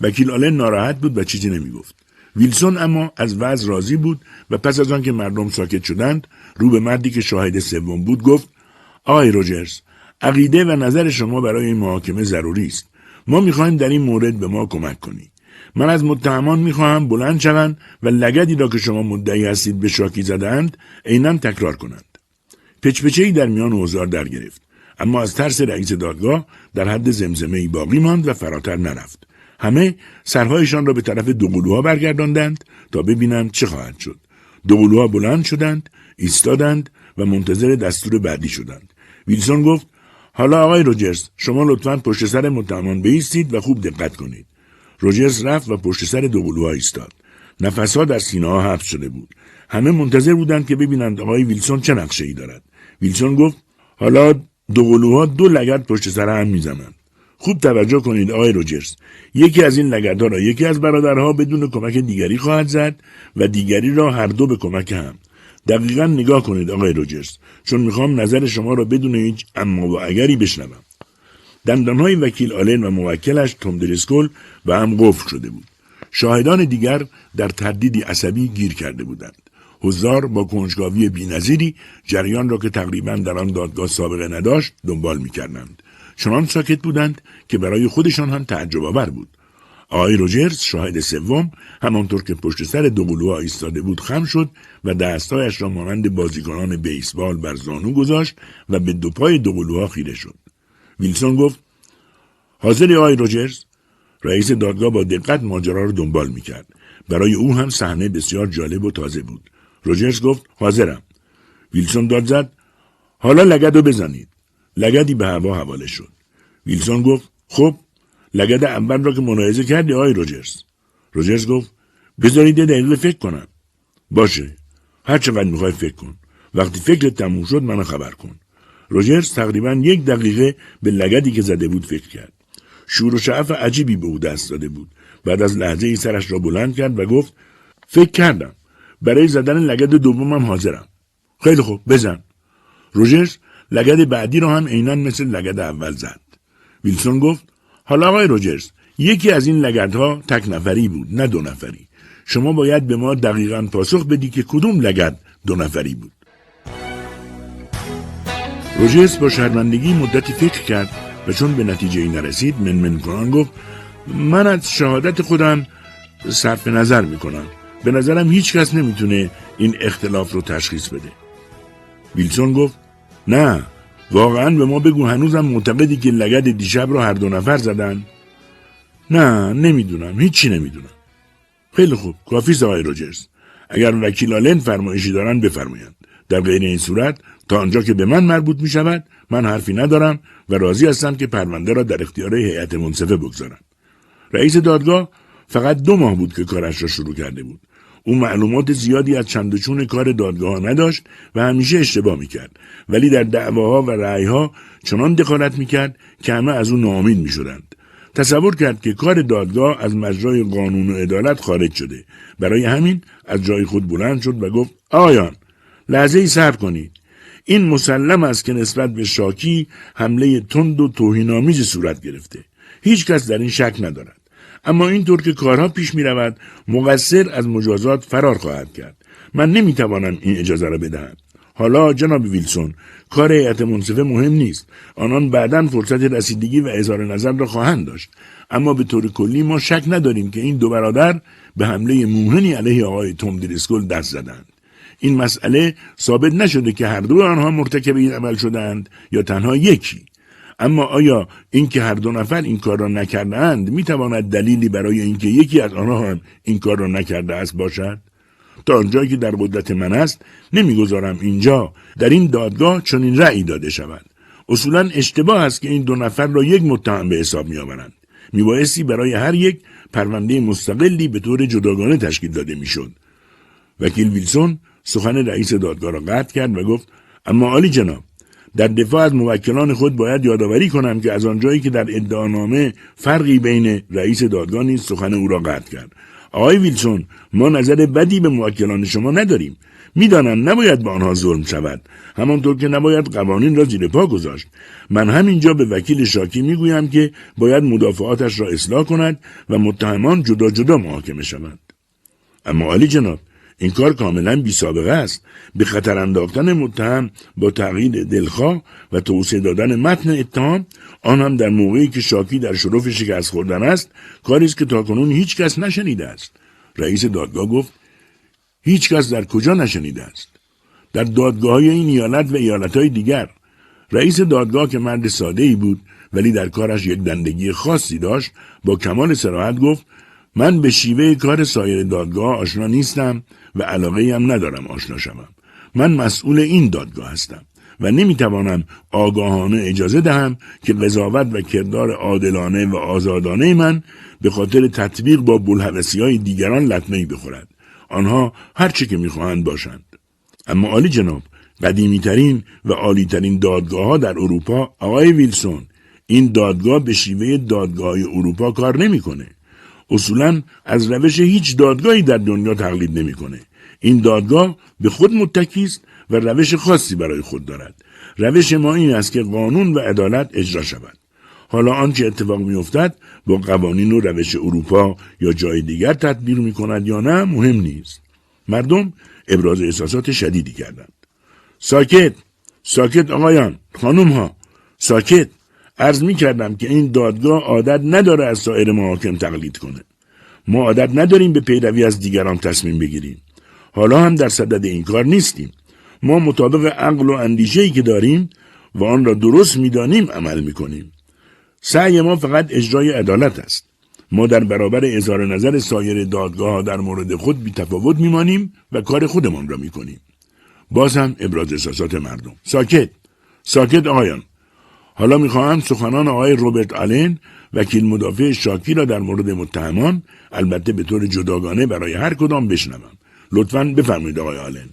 وکیل آلن ناراحت بود و چیزی نمی‌گفت. ویلسون اما از وضع راضی بود و پس از آنکه مردم ساکت شدند رو به مردی که شاهد سوم بود گفت آقای روجرز عقیده و نظر شما برای این محاکمه ضروری است. ما می‌خواهیم در این مورد به ما کمک کنی. من از متهمان می‌خواهم بلند شوند و لگدی را که شما مدعی هستید به شاکی زدهاند عینا تکرار کنند. پچپچهای در میان اوزار در گرفت. اما از ترس رئیس دادگاه در حد زمزمه ای باقی ماند و فراتر نرفت. سرهایشان را به طرف دوقلوها برگرداندند تا ببینند چه خواهد شد. دوقلوها بلند شدند ایستادند و منتظر دستور بعدی شدند. ویلسون گفت حالا آقای روجرز شما لطفا پشت سر متهمان بیستید و خوب دقت کنید. روجرز رفت و پشت سر دوقلوها ایستاد. نفسها در سینه ها حبس شده بود. همه منتظر بودند که ببینند آقای ویلسون چه نقشه ای دارد. ویلسون گفت حالا دوقلوها دو لگت پشت سر هم می‌زنند. خوب توجه کنید آقای روجرز. یکی از این لگدها را یکی از برادرها بدون کمک دیگری خواهد زد و دیگری را هر دو به کمک هم. دقیقا نگاه کنید آقای روجرز چون می‌خوام نظر شما را بدون هیچ اما و اگری بشنوم. دندانهای وکیل آلن و موکلش توم دریسکل و هم قفل شده بود. شاهدان دیگر در تردیدی عصبی گیر کرده بودند. حضار با کنجکاوی بینظیری جریان را که تقریبا در آن دادگاه سابقه نداشت دنبال می‌کردند. چنان ساکت بودند که برای خودشان هم تعجب آور بود. آقای روجرز شاهد سوم همانطور که پشت سر دوقلوها ایستاده بود خم شد و دستهایش را مانند بازیکنان بیسبال بر زانو گذاشت و به دو پای دوقلوها خیره شد. ویلسون گفت حاضری آقای روجرز؟ رئیس دادگاه با دقت ماجرا را دنبال می‌کرد. برای او هم صحنه بسیار جالب و تازه بود. روجرز گفت حاضرم. ویلسون داد زد حالا لگد رو بزنید. لگدی به هوا حواله شد. ویلسون گفت خب لگد اول را که ملاحظه کردی آقای روجرز. روجرز گفت بذارید یه دقیقه فکر کنم. باشه هر چقدر می‌خوای فکر کن. وقتی فکرت تموم شد منو خبر کن. روجرز تقریبا یک دقیقه به لگدی که زده بود فکر کرد. شور و شعف عجیبی به او دست داده بود. بعد از لحظه ای سرش را بلند کرد و گفت فکر کردم. برای زدن لگد دومم حاضرم. خیلی خوب بزن. روجرز لگد بعدی رو هم عینا مثل لگد اول زد. ویلسون گفت حالا آقای روجرز یکی از این لگدها تک نفری بود نه دو نفری. شما باید به ما دقیقا پاسخ بدی که کدوم لگد دو نفری بود. روجرز با شرمندگی مدتی فکر کرد و چون به نتیجه ای نرسید من کنان گفت من از شهادت خودم صرف نظر می‌کنم. به نظرم هیچ کس نمی‌تونه این اختلاف رو تشخیص بده. ویلسون گفت نه واقعا به ما بگو هنوزم معتقدی که لگد دیشب رو هر دو نفر زدن؟ نه نمی‌دونم هیچی نمی‌دونم. خیلی خوب کافی آقای روجرز. اگر وکیل آلن فرمایشی دارن بفرمایند. در غیر این صورت تا آنجا که به من مربوط می شود من حرفی ندارم و راضی هستم که پرونده را در اختیار هیئت منصفه بگذارم. رئیس دادگاه فقط دو ماه بود که کارش را شروع کرده بود. او معلومات زیادی از چند چون کار دادگاه نداشت و همیشه اشتباه می‌کرد. ولی در دعواها و رأیها چنان دخالت می‌کرد که همه از او ناامید می‌شدند. تصور کرد که کار دادگاه از مجرای قانون و عدالت خارج شده. برای همین از جای خود بلند شد و گفت آیان لحظه ای صبر کنید. این مسلم است که نسبت به شاکی حمله تند و توهینآمیزی صورت گرفته. هیچ کس در این شک ندارد. اما اینطور که کارها پیش می رود مقصر از مجازات فرار خواهد کرد. من نمی توانم این اجازه را بدهم. حالا جناب ویلسون کار هیئت منصفه مهم نیست. آنان بعدا فرصت رسیدگی و اظهار نظر را خواهند داشت. اما به طور کلی ما شک نداریم که این دو برادر به حمله موهنی علیه آقای توم دریسکل دست زدند. این مسئله ثابت نشده که هر دو آنها مرتکب این عمل شدند یا تنها یکی. اما آیا اینکه هر دو نفر این کار را نکردهاند می‌تواند دلیلی برای اینکه یکی از آنها هم این کار را نکرده است باشد؟ تا آنجایی که در قدرت من است نمی‌گذارم اینجا در این دادگاه چنین رأی داده شود. اصولا اشتباه است که این دو نفر را یک متهم به حساب میآورند. میبایستی برای هر یک پرونده مستقلی به طور جداگانه تشکیل داده می‌شد. وکیل ویلسون سخن رئیس دادگاه را قطع کرد و گفت اما عالی جناب در دفاع از موکلان خود باید یادآوری کنم که از آنجایی که در ادعانامه فرقی بین رئیس دادگاه نیز سخن او را قطع کرد. آقای ویلسون ما نظر بدی به موکلان شما نداریم. می‌دانم نباید به آنها ظلم شود. همانطور که نباید قوانین را زیر پا گذاشت. من همینجا به وکیل شاکی می‌گویم که باید مدافعاتش را اصلاح کند و متهمان جدا جدا محاکمه شوند. اما عالی جناب این کار کاملا بی سابقه است. به خطر انداختن متهم با تغییر دلخواه و توسعه دادن متن اتهام آن هم در موقعی که شاکی در شرف شکست خوردن است کاری است که تاکنون هیچ کس نشنیده است. رئیس دادگاه گفت هیچ کس در کجا نشنیده است؟ در دادگاه های این ایالت و ایالت های دیگر. رئیس دادگاه که مرد ساده ای بود ولی در کارش یک دندگی خاصی داشت با کمال سراحت گفت من به شیوه کار سایر دادگاه آشنا نیستم. و علاقه هم ندارم آشنا شوم. من مسئول این دادگاه هستم و نمی‌توانم آگاهانه اجازه دهم که قضاوت و کردار عادلانه و آزادانه من به خاطر تطبیق با بلحوثی های دیگران لطمه بخورد. آنها هرچه که می‌خواهند باشند. اما عالی جناب قدیمیترین و عالیترین دادگاه ها در اروپا آقای ویلسون این دادگاه به شیوه دادگاه اروپا کار نمی‌کنه. اصولا از روش هیچ دادگاهی در دنیا تقلید نمی‌کنه. این دادگاه به خود متکی است و روش خاصی برای خود دارد. روش ما این است که قانون و عدالت اجرا شود. حالا آنچه اتفاق میافتد با قوانین و روش اروپا یا جای دیگر تطبیق می کند یا نه مهم نیست. مردم ابراز احساسات شدیدی کردند. ساکت ساکت آقایان خانم ها ساکت عرض می کردم که این دادگاه عادت نداره از سایر محاکم تقلید کنه. ما عادت نداریم به پیروی از دیگران تصمیم بگیریم. حالا هم در صدد این کار نیستیم. ما مطابق عقل و اندیشه‌ای که داریم و آن را درست می‌دانیم عمل می‌کنیم. سعی ما فقط اجرای عدالت است. ما در برابر اظهار نظر سایر دادگاه در مورد خود بی تفاوت میمانیم و کار خودمان را می‌کنیم. باز هم ابراز احساسات مردم. ساکت. ساکت آقایان. حالا می‌خواهم سخنان آقای روبرت آلن وکیل مدافع شاکی را در مورد متهمان البته به طور جداگانه برای هر کدام بشنوم. لطفا بفرمایید آقای آلن.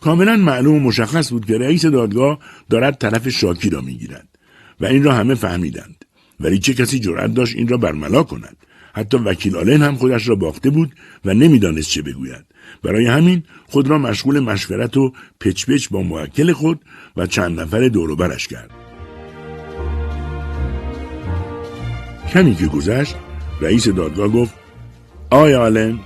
کاملا معلوم و مشخص بود که رئیس دادگاه دارد طرف شاکی را می‌گیرد و این را همه فهمیدند ولی چه کسی جرأت داشت این را برملا کند حتی وکیل آلن هم خودش را باخته بود و نمی‌دانست چه بگوید برای همین خود را مشغول مشورت و پچ با موکل خود و چند نفر دوروبرش کرد کمی که گذشت رئیس دادگاه گفت آقای آلن.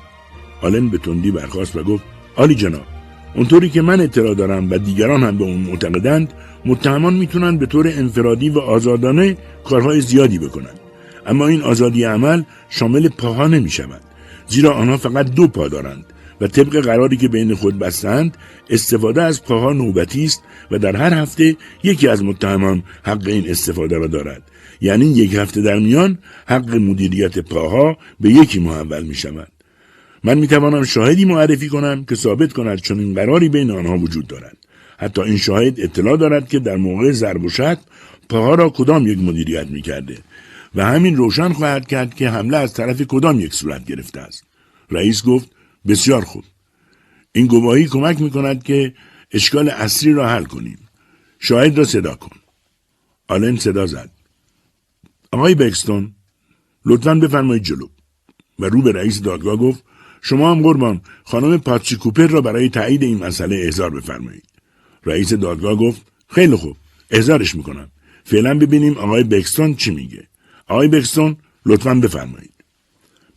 آلن به تندی برخواست و گفت آلی جناب اونطوری که من اطلاع دارم و دیگران هم به اون معتقدند متهمان می‌تونن به طور انفرادی و آزادانه کارهای زیادی بکنند اما این آزادی عمل شامل پاها نمی شود زیرا آنها فقط دو پا دارند و طبق قراری که بین خود بستند استفاده از پاها نوبتی است و در هر هفته یکی از متهمان حق این استفاده را دارد. یعنی یک هفته در میان حق مدیریت پاها به یکی محول می شود من می توانم شاهدی معرفی کنم که ثابت کند این قراری بین آنها وجود دارد. حتی این شاهد اطلاع دارد که در موقع ضرب و شتم پاها را کدام یک مدیریت می کرده و همین روشن خواهد کرد که حمله از طرف کدام یک صورت گرفته است. رئیس گفت بسیار خوب. این گواهی کمک می کند که اشکال اصلی را حل کنیم. شاهد را صدا کن. آلن صدا زد. آقای بکستون لطفا بفرمایید جلو. و رو به رئیس دادگاه گفت شما هم قربان خانم پاتچی کوپر را برای تایید این مسئله احضار بفرمایید. رئیس دادگاه گفت خیلی خوب احضارش می‌کنم. فعلا ببینیم آقای بکستون چی میگه. آقای بکستون لطفا بفرمایید.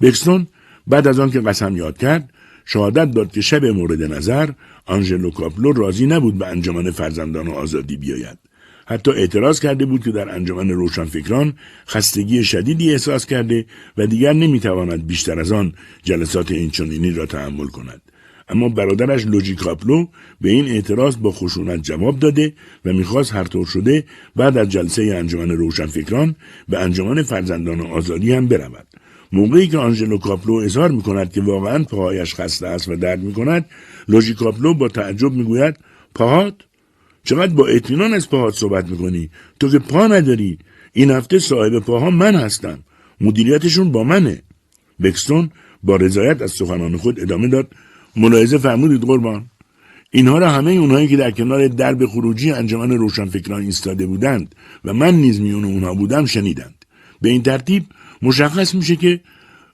بکستون بعد از آن که قسم یاد کرد شهادت داد که شب مورد نظر آنژلو کاپلو راضی نبود به انجمن فرزندان آزادی بیاید. حتی اعتراض کرده بود که در انجمن روشنفکران خستگی شدیدی احساس کرده و دیگر نمی‌تواند بیشتر از آن جلسات اینچنینی را تحمل کند. اما برادرش لوجی کاپلو به این اعتراض با خشونت جواب داده و می‌خواست هر طور شده بعد از جلسه انجمن روشنفکران به انجمن فرزندان آزادی هم برود. موقعی که آنژلو کاپلو اظهار می کند که واقعا پاهایش خسته است و درد می کند لوژی کاپلو با تعجب می گوید پاهات؟ چقدر با اطمینان از پاهات صحبت می‌کنی. تو که پا نداری. این هفته صاحب پاها من هستم. مدیریتشون با منه. بکستون با رضایت از سخنان خود ادامه داد. ملاحظه فرمودید قربان. اینها را همه اونهایی که در کنار درب خروجی انجمن روشنفکران ایستاده بودند و من نیز میون اونها بودم شنیدند. به این ترتیب مشخص میشه که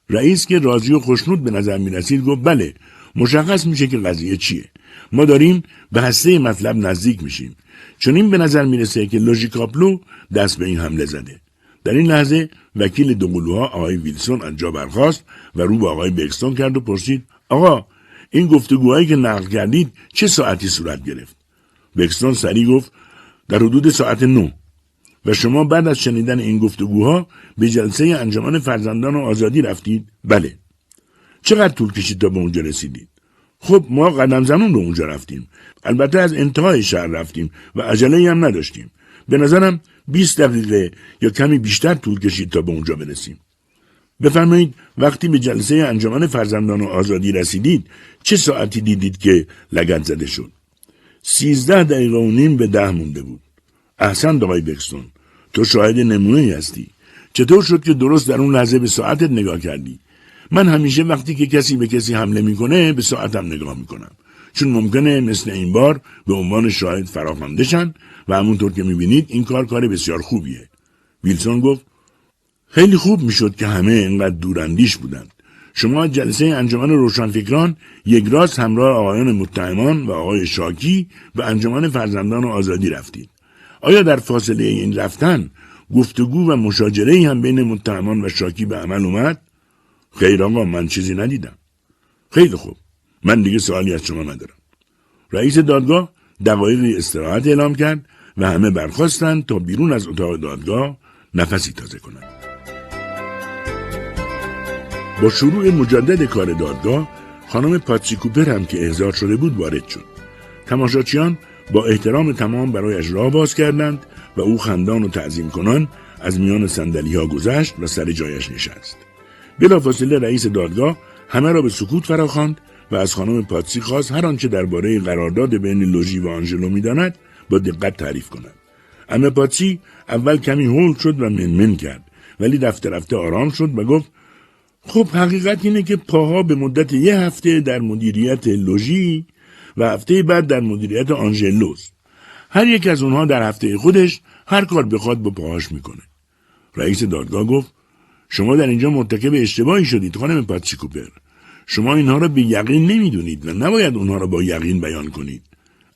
رئیس که راضی و خوشنود به نظر می‌رسید گفت بله مشخص میشه که قضیه چیه. ما داریم به هسته مطلب نزدیک میشیم چنین به نظر می‌رسه که لوژیکاپلو دست به این حمله زده در این لحظه وکیل دوقلوها آقای ویلسون از جا برخاست و رو به آقای بکستون کرد و پرسید آقا این گفتگوهایی که نقل کردید چه ساعتی صورت گرفت بکستون سریع گفت در حدود ساعت نو و شما بعد از شنیدن این گفتگوها به جلسه انجمن فرزندان و آزادی رفتید؟ بله. چقدر طول کشید تا به اونجا رسیدید؟ خب ما قدم زنون به اونجا رفتیم. البته از انتهای شهر رفتیم و عجله هم نداشتیم. به نظرم 20 دقیقه یا کمی بیشتر طول کشید تا به اونجا برسیم. بفرمایید وقتی به جلسه انجمن فرزندان و آزادی رسیدید چه ساعتی دیدید که لگت زده شد؟ سیزده دقیقه و نیم به ده مونده بود. احسن آقای بکستون تو شاهد نمونه هستی چطور شد که درست در اون لحظه به ساعتت نگاه کردی من همیشه وقتی که کسی به کسی حمله می‌کنه به ساعتم نگاه می‌کنم. چون ممکنه مثل این بار به عنوان شاهد فراخوانده شن و همونطور که می‌بینید این کار کار بسیار خوبیه. ویلسون گفت خیلی خوب می‌شد که همه اینقدر دوراندیش بودند. شما جلسه انجمن روشنفکران یک راست همراه آقایان متهمان و آقای شاکی به انجمن فرزندان و آزادی رفتید. آیا در فاصله این رفتن گفتگو و مشاجره هم بین متهمان و شاکی به عمل اومد؟ خیر آقا من چیزی ندیدم. خیلی خوب. من دیگه سوالی از شما ندارم. رئیس دادگاه دقایقی استراحت اعلام کرد و همه برخواستند تا بیرون از اتاق دادگاه نفسی تازه کنند. با شروع مجدد کار دادگاه خانم پاتسی کوپر هم که احضار شده بود وارد شد. تماشاچیان با احترام تمام برایش راه باز کردند و او خندان و تعظیم کنان از میان سندلی ها گذشت و سر جایش نشست. بلافاصله رئیس دادگاه همه را به سکوت فراخواند و از خانم پاتسی خواست هر آنچه درباره قرارداد بین لوژی و آنژلو می‌داند با دقت تعریف کند. اما پاتسی اول کمی هول شد و منمن کرد ولی رفته رفته آرام شد و گفت خب حقیقت اینه که پاها به مدت یه هفته در مدیریت لوژی و هفته بعد در مدیریت آنژلوس هر یک از اونها در هفته خودش هر کار بخواد با پاهاش می‌کنه رئیس دادگاه گفت شما در اینجا مرتکب اشتباهی شدید خانم پاتسی کوپر شما اینها را به یقین نمی‌دونید و نباید اونها را با یقین بیان کنید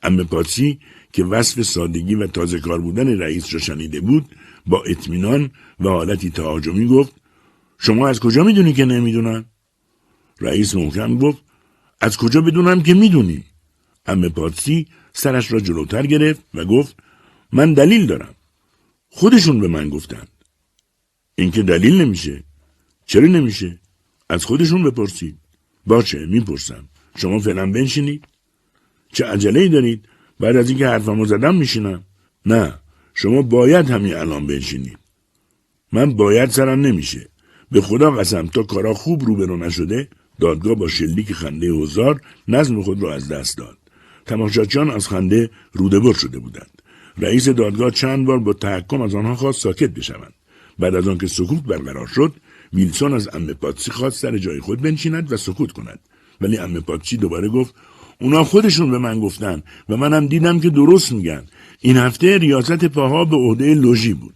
اما پاتسی که وصف سادگی و تازه کار بودن رئیس را شنیده بود با اطمینان و حالتی تهاجمی گفت شما از کجا می‌دونی که نمی‌دونم رئیس محکم گفت از کجا بدونم که می‌دونی ام پاتسی سرش را جلوتر گرفت و گفت من دلیل دارم. خودشون به من گفتند. اینکه دلیل نمیشه. چرا نمیشه؟ از خودشون بپرسید. باشه می‌پرسم. شما فعلا بنشینید. چه عجله ای دارید؟ بعد از اینکه حرفمو زدم میشینم. نه. شما باید همین الان بنشینید. من باید سرم نمیشه. به خدا قسم تا کارا خوب روبرو نشده دادگاه با شلیک خنده هزار نظم خود را از دست داد. تماشاچیان از خنده رودبر شده بودند رئیس دادگاه چند بار با تحکم از آنها خواست ساکت بشوند بعد از آنکه سکوت برقرار شد ویلسون از ام پاتسی خواست سر جای خود بنشیند و سکوت کند. ولی ام پاتسی دوباره گفت اونا خودشون به من گفتن و منم دیدم که درست میگن. این هفته ریاست پاها به عهده لوژی بود.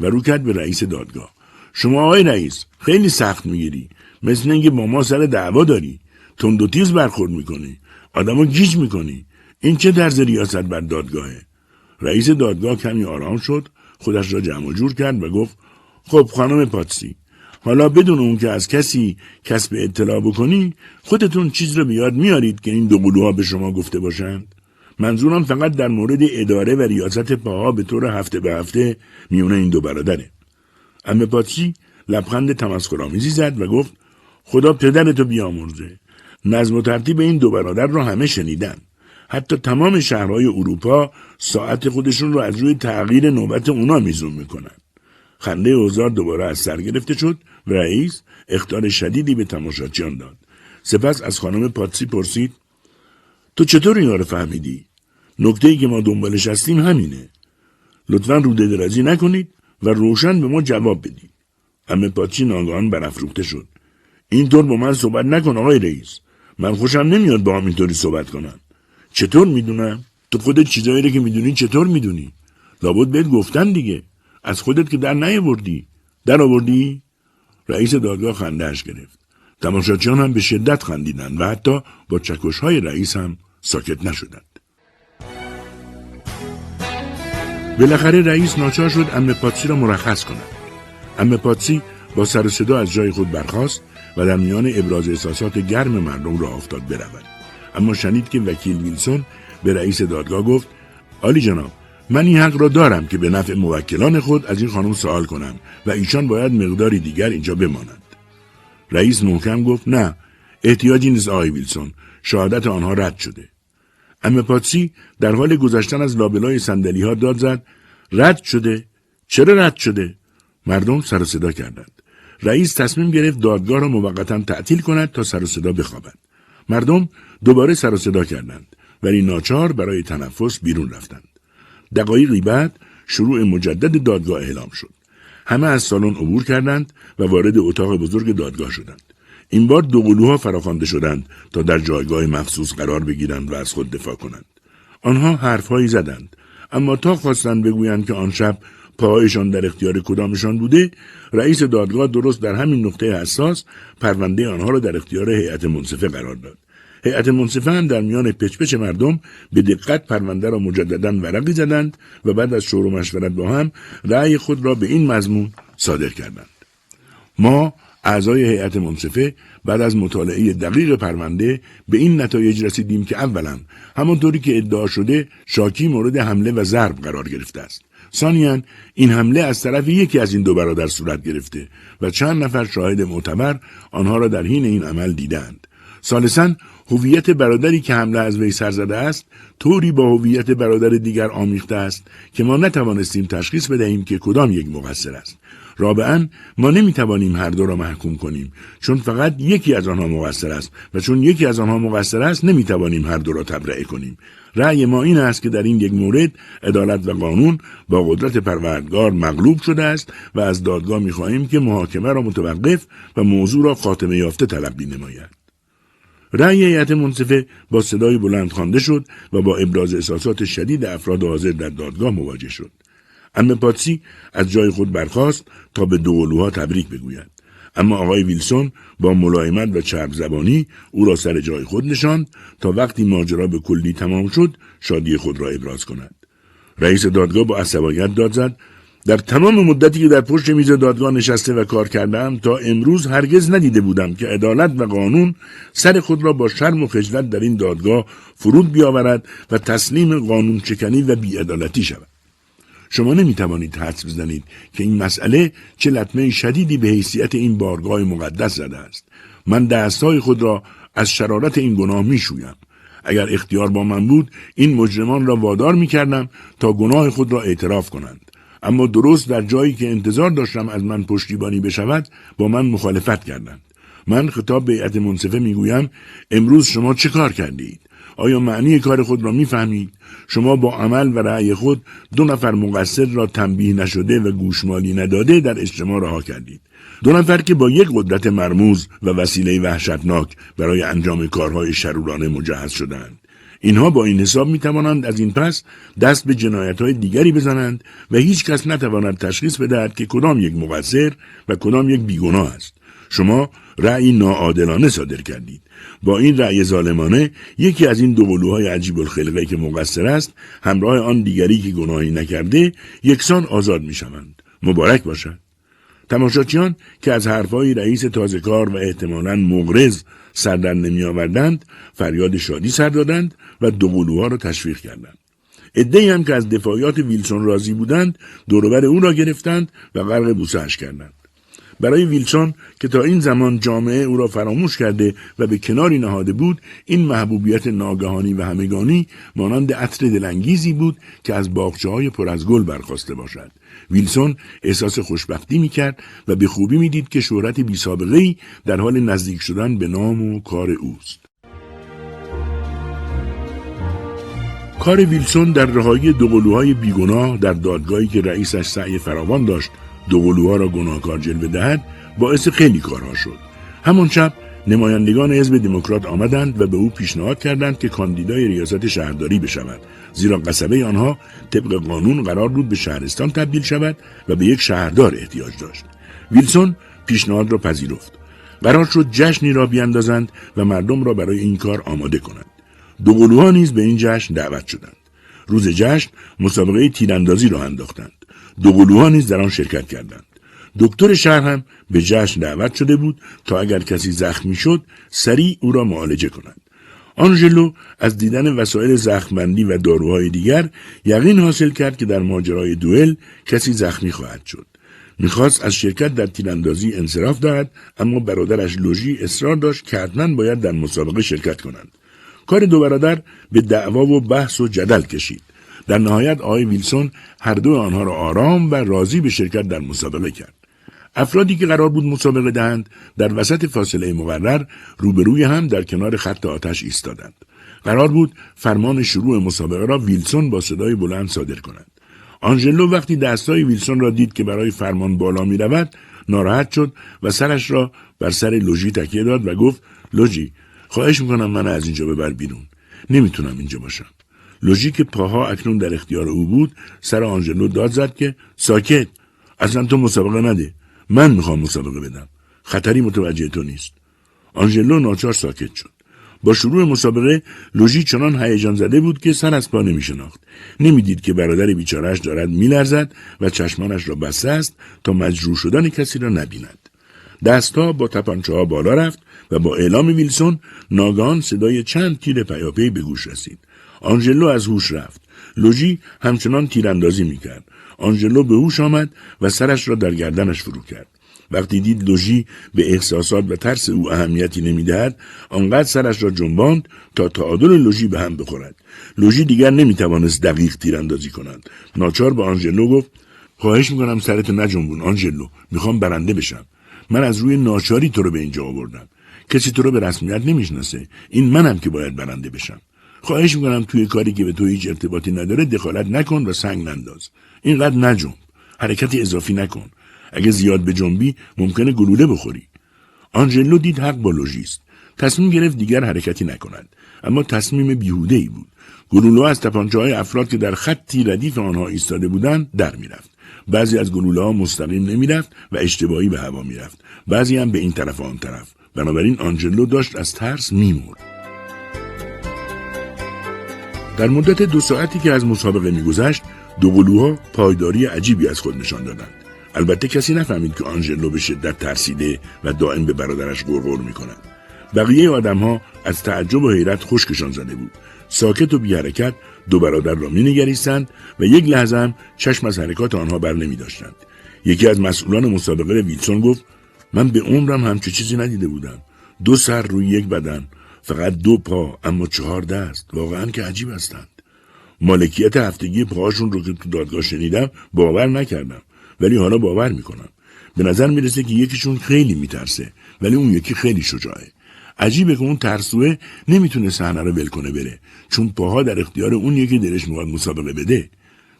و رو کرد به رئیس دادگاه. شما آقای رئیس خیلی سخت می‌گیری. مثل اینکه با ما سر دعوا داری. تند و تیز برخورد می‌کنی. آدمو گیج می‌کنی. این چه درز ریاست بر دادگاهه؟ رئیس دادگاه کمی آرام شد خودش را جمع جور کرد و گفت خب خانم پاتسی حالا بدون اون که از کسی کسب اطلاع بکنی خودتون چیز رو به یاد میارید که این دو قلوها به شما گفته باشند. منظورم فقط در مورد اداره و ریاست پاها به طور هفته به هفته میونه این دو برادره. امه پاتسی لبخند تمسخرآمیزی زد و گفت خدا پدرتو بیامرزه. نظم و ترتیب این دو برادر را همه شنیدن. حتی تمام شهرهای اروپا ساعت خودشون رو از روی تغییر نوبت اونا میزون می‌کنن. خنده اوزار دوباره از سر گرفته شد و رئیس اختار شدیدی به تماشاچیان داد. سپس از خانم پاتسی پرسید تو چطور اینا رو فهمیدی؟ نکته ای که ما دنبالش هستیم همینه. لطفا روده درازی نکنید و روشن به ما جواب بدید. همه پاتچی ناگهان برافروخته شد. اینطور با من صحبت نکن آقای رئیس. من خوشم نمیاد با هم اینطوری صحبت کنم. چطور می‌دونم؟ تو خودت چیزایی رو که می‌دونی چطور می‌دونی؟ لابد بهت گفتن دیگه. از خودت که در نیاوردی. در آوردی؟ رئیس دادگاه خندهش گرفت. تماشاچیان هم به شدت خندیدند و حتی با چکش های رئیس هم ساکت نشدند. بالاخره رئیس ناچار شد ام پاتسی را مرخص کند. ام پاتسی با سر صدا از جای خود برخاست و در میان ابراز احساسات گرم مردم را افتاد برود. اما شنید که وکیل ویلسون به رئیس دادگاه گفت آلی جناب من این حق را دارم که به نفع موکلان خود از این خانم سوال کنم و ایشان باید مقداری دیگر اینجا بمانند رئیس محکم گفت نه احتیاجی نیست آقای ویلسون شهادت آنها رد شده. امه پاتسی در حال گذشتن از لابلای سندلی ها داد زد رد شده؟ چرا رد شده؟ مردم سر صدا کردند. رئیس تصمیم گرفت دادگاه را موقتا تعطیل کند تا سر صدا بخوابد. مردم دوباره سر صدا کردند ولی ناچار برای تنفس بیرون رفتند. دقایقی بعد شروع مجدد دادگاه اعلام شد. همه از سالن عبور کردند و وارد اتاق بزرگ دادگاه شدند. این بار دو قلوها فراخوانده شدند تا در جایگاه مخصوص قرار بگیرند و از خود دفاع کنند. آنها حرفهایی زدند. اما تا خواستند بگویند که آن شب پاهایشان در اختیار کدامشان بوده رئیس دادگاه درست در همین نقطه حساس پرونده آنها را در اختیار هیئت منصفه قرار داد. هیئت منصفه هم در میان پچپچ مردم به دقت پرونده را مجددا ورقی زدند و بعد از شور و مشورت با هم رأی خود را به این مضمون صادر کردند. ما اعضای هیئت منصفه بعد از مطالعه دقیق پرونده به این نتایج رسیدیم که اولا همانطوری که ادعا شده شاکی مورد حمله و ضرب قرار گرفته است. ثانیا این حمله از طرف یکی از این دو برادر صورت گرفته و چند نفر شاهد معتبر آنها را در حین این عمل دیدند. ثالثا هویت برادری که حمله از وی سر زده است طوری با هویت برادر دیگر آمیخته است که ما نتوانستیم تشخیص بدهیم که کدام یک مقصر است. رابعا ما نمی‌توانیم هر دو را محکوم کنیم چون فقط یکی از آنها مقصر است و چون یکی از آنها مقصر است نمی‌توانیم هر دو را تبرئه کنیم. رأی ما این است که در این یک مورد عدالت و قانون با قدرت پروردگار مغلوب شده است و از دادگاه می‌خواهیم که محاکمه را متوقف و موضوع را خاتمه یافته تلقی نماید رأی هیئت منصفه با صدای بلند خوانده شد و با ابراز احساسات شدید افراد حاضر در دادگاه مواجه شد. امه پاتسی از جای خود برخاست تا به دوقلوها تبریک بگوید. اما آقای ویلسون با ملایمت و چرب زبانی او را سر جای خود نشاند تا وقتی ماجرا به کلی تمام شد شادی خود را ابراز کند. رئیس دادگاه با عصبانیت داد زد در تمام مدتی که در پشت میز دادگاه نشسته و کار کردم تا امروز هرگز ندیده بودم که عدالت و قانون سر خود را با شرم و خجلت در این دادگاه فرود بیاورد و تسلیم قانون چکنی و بیعدالتی شود. شما نمی توانید حدس بزنید که این مسئله چه لطمه شدیدی به حیثیت این بارگاه مقدس زده است. من دستهای خود را از شرارت این گناه می شویم. اگر اختیار با من بود این مجرمان را وادار می کردم تا گناه خود را اعتراف کنند. اما درست در جایی که انتظار داشتم از من پشتیبانی بشود با من مخالفت کردند. من خطاب به هیئت منصفه می‌گویم امروز شما چه کار کردید؟ آیا معنی کار خود را می‌فهمید؟ شما با عمل و رأی خود دو نفر مقصر را تنبیه نشده و گوشمالی نداده در اجتماع رها کردید. دو نفر که با یک قدرت مرموز و وسیله وحشتناک برای انجام کارهای شرورانه مجهز شدند. اینها با این حساب می توانند از این پس دست به جنایت های دیگری بزنند و هیچ کس نتواند تشخیص بدهد که کدام یک مقصر و کدام یک بیگناه است. شما رأی ناعادلانه صادر کردید. با این رأی ظالمانه یکی از این دو قلوهای عجیب الخلقه که مقصر است همراه آن دیگری که گناهی نکرده یکسان آزاد می شوند. مبارک باشد. تماشاچیان که از حرفهای رئیس تازه کار و احتمالا مغرز سر در نمی آوردند فریاد شادی سر دادند و دو قلوها را تشویق کردند. ادهی هم که از دفاعیات ویلسون راضی بودند دوروبر او را گرفتند و غرق بوسهاش کردند. برای ویلسون که تا این زمان جامعه او را فراموش کرده و به کناری نهاده بود این محبوبیت ناگهانی و همگانی مانند عطر دلانگیزی بود که از باغچه های پر از گل برخواسته باشد ویلسون احساس خوشبختی می‌کرد و به خوبی می‌دید که شهرت بی سابقه در حال نزدیک شدن به نام و کار اوست کار ویلسون در رهایی دوقلوهای بیگناه در دادگاهی که رئیسش سعی فراوان داشت دوقلوها را گناهکار جلوه دهد باعث خیلی کارها شد. همان شب نمایندگان حزب دموکرات آمدند و به او پیشنهاد کردند که کاندیدای ریاست شهرداری بشود. زیرا قصبه آنها طبق قانون قرار بود به شهرستان تبدیل شود و به یک شهردار احتیاج داشت. ویلسون پیشنهاد را پذیرفت. قرار شد جشنی را بیاندازند و مردم را برای این کار آماده کنند دوقلوها نیز به این جشن دعوت شدند. روز جشن مسابقه تیراندازی را انداختند. دوقلوها نیز در آن شرکت کردند. دکتر شهر هم به جشن دعوت شده بود تا اگر کسی زخمی شد سریع او را معالجه کنند آنژلو از دیدن وسایل زخمبندی و داروهای دیگر یقین حاصل کرد که در ماجرای دوئل کسی زخمی خواهد شد. می‌خواست از شرکت در تیراندازی انصراف دهد اما برادرش لوژی اصرار داشت که حتما باید در مسابقه شرکت کنند کار دو برادر به دعوا و بحث و جدل کشید. در نهایت آقای ویلسون هر دو آنها را آرام و راضی به شرکت در مسابقه کرد. افرادی که قرار بود مسابقه دهند در وسط فاصله مقرر روبروی هم در کنار خط آتش ایستادند. قرار بود فرمان شروع مسابقه را ویلسون با صدای بلند صادر کند. آنژلو وقتی دستای ویلسون را دید که برای فرمان بالا می رود ناراحت شد و سرش را بر سر لوژی تکیه داد و گفت لوژی خواهش می‌کنم من از اینجا ببر بیرون. نمی‌تونم اینجا باشم. لوژی که پاها اکنون در اختیار او بود. سر آنژلو داد زد که ساکت اصلا تو مسابقه نده. من می‌خوام مسابقه بدم. خطری متوجه تو نیست. آنژلو ناچار ساکت شد. با شروع مسابقه لوژی چنان هیجان زده بود که سر از پا نمی شناخت. نمی‌دید که برادر بیچارش دارد میلرزد و چشمانش را بسته است تا مجروح شدن کسی را نبیند. دستها با تپانچه ها بالا رفت. و با اعلام ویلسون ناگان صدای چند تیر پیاپی به گوش رسید. آنژلو از هوش رفت. لوژی همچنان تیراندازی می‌کرد. آنژلو به هوش آمد و سرش را در گردنش فرو کرد. وقتی دید لوژی به احساسات و ترس او اهمیتی نمی‌دهد آنقدر سرش را جنباند تا تعادل لوژی به هم بخورد لوژی دیگر نمی‌توانست دقیق تیراندازی کند ناچار به آنژلو گفت خواهش می‌کنم سرت نجنبون آنژلو می‌خوام برنده بشم من از روی ناچاری تو رو به اینجا آوردم کسی تو رو به رسمیت نمی‌شناسه. این منم که باید برنده بشم. خواهش می‌کنم توی کاری که به تو هیچ ارتباطی نداره دخالت نکن و سنگ ننداز. اینقدر نجنب. حرکتی اضافی نکن. اگه زیاد به جنبی ممکنه گلوله بخوری. آنژلو دید حق با لوژیست. تصمیم گرفت دیگر حرکتی نکند. اما تصمیم بیهوده ای بود. گلوله از تپانچه های افراد که در خطی ردیف آنها ایستاده بودند در می‌رفت. بعضی از گلوله ها مستقیم نمی‌رفت و اشتباهی به هوا می‌رفت. بعضی هم به این طرف و آن طرف. بنابراین آنجلو داشت از ترس میمرد. در مدت دو ساعتی که از مسابقه میگذشت دو قلوها پایداری عجیبی از خود نشان دادند. البته کسی نفهمید که آنژلو به شدت ترسیده و دائم به برادرش غرغر می‌کند. بقیه آدمها از تعجب و حیرت خشکشان زده بود. ساکت و بی حرکت دو برادر را مینگریستند و یک لحظه هم چشم از حرکات آنها بر نمی داشتند. یکی از مسئولان مسابقه ویلسون گفت من به عمرم همچه چیزی ندیده بودم. دو سر روی یک بدن فقط دو پا اما چهار دست. واقعا که عجیب هستند. مالکیت هفتگی پاهاشون رو که تو دادگاه شنیدم باور نکردم. ولی حالا باور می‌کنم. به نظر می‌رسه که یکیشون خیلی میترسه ولی اون یکی خیلی شجاعه. عجیبه که اون ترسوه نمی‌تونه صحنه رو ول کنه بره چون پاها در اختیار اون یکی دلش می‌خواد مسابقه بده.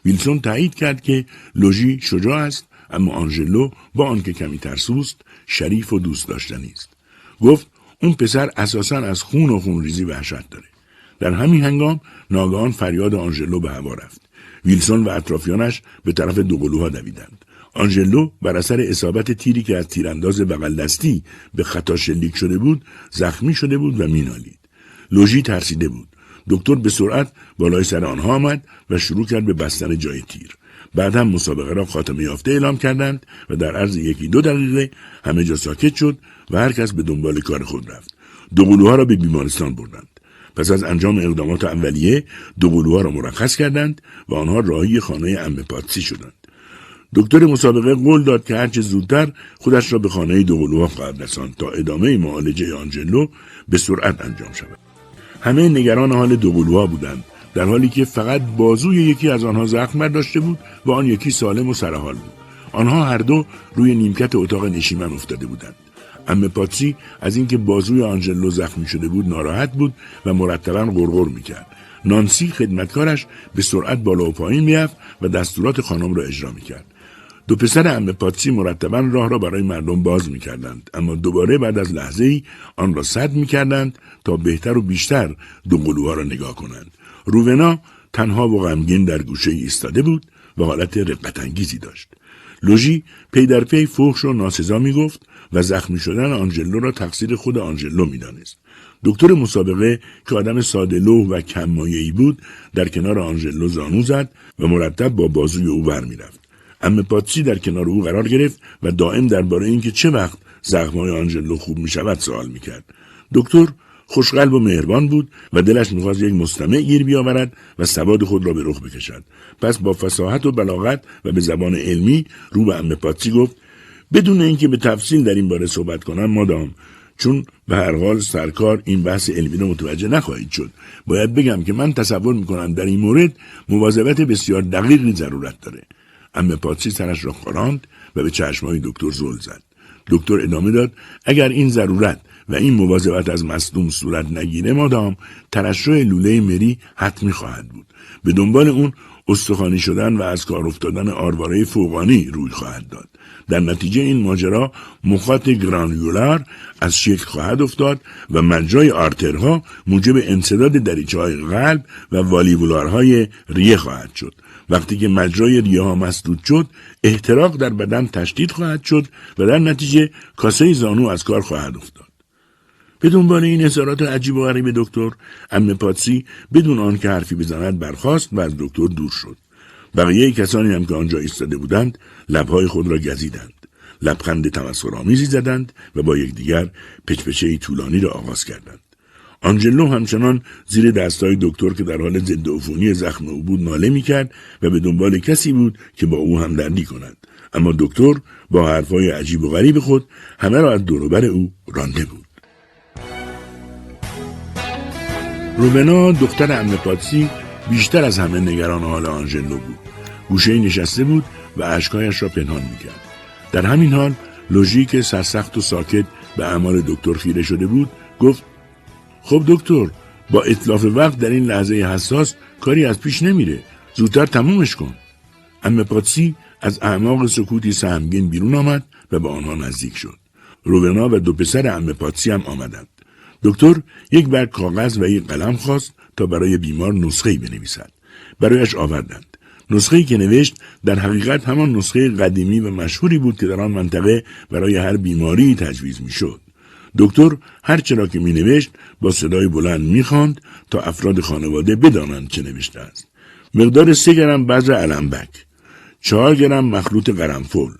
ویلسون تایید کرد که لوژی شجاع است اما آنژلو با آنکه کمی ترسوست شریف و دوست داشتنی است. گفت اون پسر اساسا از خون و خون ریزی وحشت داره. در همین هنگام ناگهان فریاد آنژلو به هوا رفت. ویلسون و اطرافیانش به طرف دوقلوها دویدند. آنژلو بر اثر اصابت تیری که از تیرانداز بغل دستی به خطا شلیک شده بود زخمی شده بود و مینالید. لوژی ترسیده بود. دکتر به سرعت بالای سر آنها آمد و شروع کرد به بستن جای تیر. بعد هم مسابقه را خاتمه یافته اعلام کردند و در عرض یکی دو دقیقه همه جا ساکت شد و هر کس به دنبال کار خود رفت. دوقلوها را به بیمارستان بردند. پس از انجام اقدامات اولیه دوقلوها را مرخص کردند و آنها راهی خانه ام پاتسی شدند. دکتر مسابقه قول داد که هرچه زودتر خودش را به خانه دوقلوها خواهد رساند تا ادامه معالجه آنجلو به سرعت انجام شود. همه نگران حال دوقلوها بودند. در حالی که فقط بازوی یکی از آنها زخم داشته بود و آن یکی سالم و سرحال بود. آنها هر دو روی نیمکت اتاق نشیمن افتاده بودند. ام پاتسی از اینکه بازوی آنجلو زخمی شده بود ناراحت بود و مرتبا غرغر می‌کرد. نانسی خدمتکارش به سرعت بالا و پایین می‌رفت و دستورات خانم را اجرا می‌کرد. دو پسر ام پاتسی مرتبا راه را برای مردم باز می‌کردند. اما دوباره بعد از لحظه ای آن را سد می‌کردند تا بهتر و بیشتر دو قلوها را نگاه کنند. روونا تنها و غمگین در گوشه ایستاده بود و حالت رقت انگیزی داشت. لوژی پی در پی فحش و ناسزا می‌گفت و زخمی شدن آنجلو را تقصیر خود آنجلو می‌دانست. دکتر مسابقه که آدم ساده و کم بود در کنار آنجلو زانو زد و مرتب با بازوی او ور می‌رفت عمه پاتسی در کنار او قرار گرفت و دائم درباره اینکه چه وقت زخمهای آنجلو خوب می شود سوال می کرد. دکتر خوشقلب و مهربان بود و دلش می‌خواست یک مستمع گیر بیاورد و سواد خود را به رخ بکشد. پس با فساحت و بلاغت و به زبان علمی رو به ام پاتسی گفت بدون اینکه به تفصیل در این باره صحبت کنم مادام چون به هر حال سرکار این بحث علمی را متوجه نخواهید شد. باید بگم که من تصور می‌کنم در این مورد مواظبت بسیار دقیقی ضرورت داره. ام پاتسی سرش را خاراند و به چشمهای دکتر زل زد. دکتر ادامه داد اگر این ضرورت و این مواظبت از مصدوم صورت نگیره مادام ترشح لوله مری حتمی خواهد بود. به دنبال اون استخوانی شدن و از کار افتادن آرواره فوقانی روی خواهد داد. در نتیجه این ماجرا مخاط گرانیولار از شکل خواهد افتاد و مجرای آرترها موجب انصداد دریچه های قلب و والیولارهای ریه خواهد شد. وقتی که مجرای ریه ها مسدود شد احتراق در بدن تشدید خواهد شد و در نتیجه کاسه زانو از کار خواهد افتاد. به دنبال این اظهارات عجیب و غریب دکتر ام پاتسی بدون آنکه حرفی بزند برخاست و از دکتر دور شد. بقیه کسانی هم که آنجا ایستاده بودند لبهای خود را گزیدند. لبخند تمسخرآمیزی زدند و با یکدیگر پچپچه طولانی را آغاز کردند. آنجلو همچنان زیر دستای دکتر که در حال ضد عفونی زخم او بود ناله می‌کرد و به دنبال کسی بود که با او همدردی کند. اما دکتر با حرفهای عجیب و غریب خود همه را از دوروبر او رانده بود. روبنا دختر ام پاتسی بیشتر از همه نگران حال آنژلو بود. گوشه نشسته بود و اشکایش را پنهان می‌کرد. در همین حال لوژیک سرسخت و ساکت به اعمال دکتر خیره شده بود گفت خب دکتر با اطلاف وقت در این لحظه حساس کاری از پیش نمیره. زودتر تمومش کن. ام پاتسی از اعماق سکوتی سهمگین بیرون آمد و به آنها نزدیک شد. روبنا و دو پسر ام پاتسی هم آمدند. دکتر یک برگ کاغذ و یک قلم خواست تا برای بیمار نسخه بنویسد برایش آوردند نسخه که نوشت در حقیقت همان نسخه قدیمی و مشهوری بود که در آن منطقه برای هر بیماری تجویز می‌شد دکتر هر چرا که می نوشت با صدای بلند می خاند تا افراد خانواده بدانند چه نوشته است. مقدار سه گرم بذر علمبک، چهار گرم مخلوط قرنفل،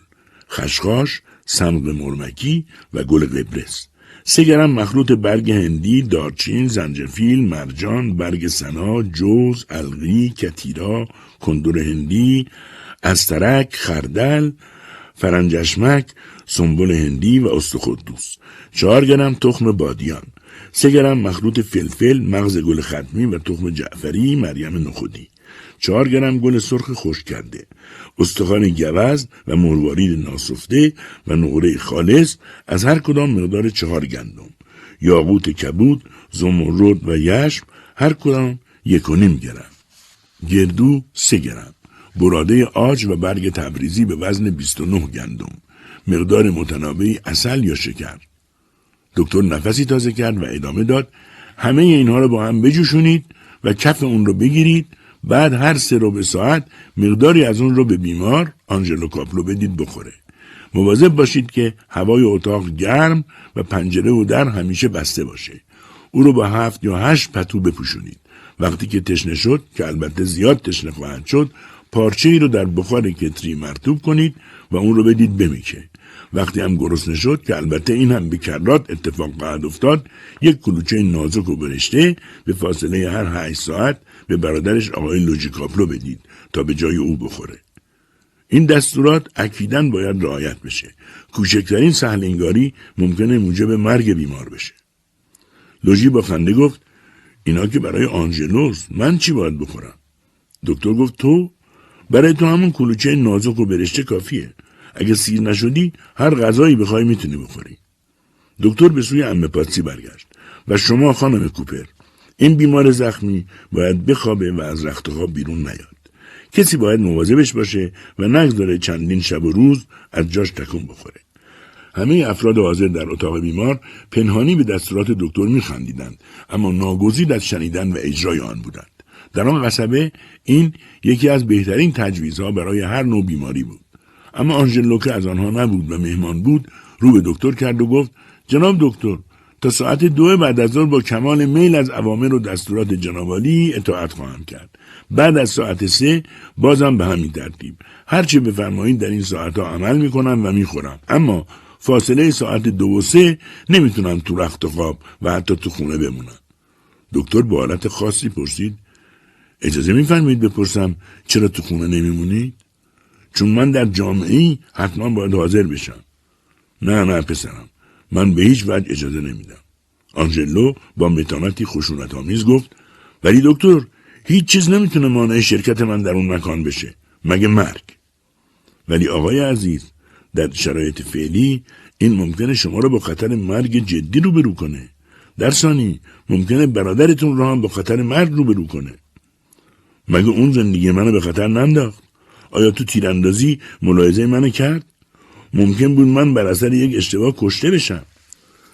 خشخاش، سمق مرمکی و گل قبرس. سه گرم مخلوط برگ هندی، دارچین، زنجفیل، مرجان، برگ سنا، جوز، القی، کتیرا، کندور هندی، استرک، خردل، فرنجشمک، سنبل هندی و استخدوس چهار گرم تخم بادیان. سه گرم مخلوط فلفل مغز گل ختمی و تخم جعفری مریم نخودی. چهار گرم گل سرخ خشک کرده. استخوان گوزن و مروارید ناسفته و نقره خالص از هر کدام مقدار چهار گندم. یاقوت کبود زمرد و یشم هر کدام یک و نیم گرم. گردو سه گرم. براده آج و برگ تبریزی به وزن 29 گندم. مقدار متنابعی اصل یا شکر. دکتر نفسی تازه کرد و ادامه داد. همه اینها رو با هم بجوشونید و کف اون رو بگیرید بعد هر سه رو به ساعت مقداری از اون رو به بیمار آنژلو کاپلو بدید بخوره. مواظب باشید که هوای اتاق گرم و پنجره و در همیشه بسته باشه. او رو با هفت یا هشت پتو بپوشونید. وقتی که تشنه شد که البته زیاد تشنه خواهد شد پارچه ای رو در بخار کتری مرطوب کنید و اون رو بدید بمکه. وقتی هم گرسنه شد که البته این هم به کرات اتفاق خواهد افتاد یک کلوچه نازک و برشته به فاصله هر هشت ساعت به برادرش آقای لوجیکاپلو بدید تا به جای او بخوره. این دستورات اکیداً باید رعایت بشه. کوچکترین سهلنگاری ممکنه موجب مرگ بیمار بشه. لوژی با خنده گفت اینا که برای آنژلوس من چی باید بخورم؟ دکتر گفت تو؟ برای تو همون کلوچه نازک و برشته کافیه. اگه سیر نشدی هر غذایی بخوای می‌تونی بخوری. دکتر به سوی امه پاتسی برگشت و شما خانم کوپر این بیمار زخمی باید بخوابه و از رخت خواب بیرون نیاد. کسی باید مواظبش باشه و نگذاره چندین شب و روز از جاش تکون بخوره. همه افراد حاضر در اتاق بیمار پنهانی به دستورات دکتر میخندیدند اما ناگزیر از شنیدن و اجرای آن بودند. در آن قصبه این یکی از بهترین تجویزها برای هر نوع بیماری بود. اما آنژلو که از آنها نبود و مهمان بود رو به دکتر کرد و گفت جناب دکتر تا ساعت دو بعد از ظهر با کمال میل از اوامر و دستورات جنابالی اطاعت خواهم کرد. بعد از ساعت سه بازم به همین ترتیب. هرچه بفرمایید در این ساعتها عمل می‌کنم و می‌خورم. اما فاصله ساعت دو و سه نمی‌تونم تو رخت و خواب و حتی تو خونه بمونم. دکتر با حالت خاصی پرسید اجازه میفرمایید بپرسم چرا تو خونه نمیمونید چون من در جامعه حتما باید حاضر بشم. نه نه پسرم. من به هیچ وجه اجازه نمیدم. آنژلو با متانتی خشونت آمیز گفت ولی دکتر هیچ چیز نمی‌تونه مانع شرکت من در اون مکان بشه مگه مرگ؟ ولی آقای عزیز در شرایط فعلی این ممکنه شما رو با خطر مرگ جدی روبرو کنه. در ثانی ممکنه برادرتون رو هم با خطر مرگ روبرو کنه. مگه اون زندگی منو به خطر ننداخت؟ آیا تو تیراندازی ملاحظه منو کرد؟ ممکن بود من بر اثر یک اشتباه کشته بشم.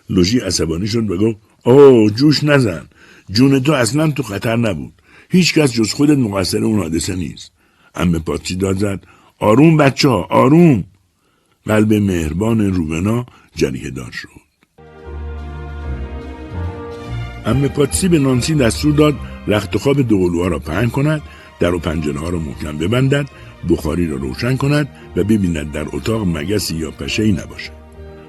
لوژی عصبانی شد و گفت اوه جوش نزن. جون تو اصلا تو خطر نبود. هیچ کس جز خودت مقصر اون حادثه نیست. امه پاتچی داد زد آروم بچه ها آروم. قلب مهربان روبنا جریه دار شد. امه پاتسی به نانسی دستور داد رخت خواب دوقلوها را پهن کند در و پنجره ها را محکم ببندد بخاری را روشن کند و ببیند در اتاق مگسی یا پشه ای نباشد.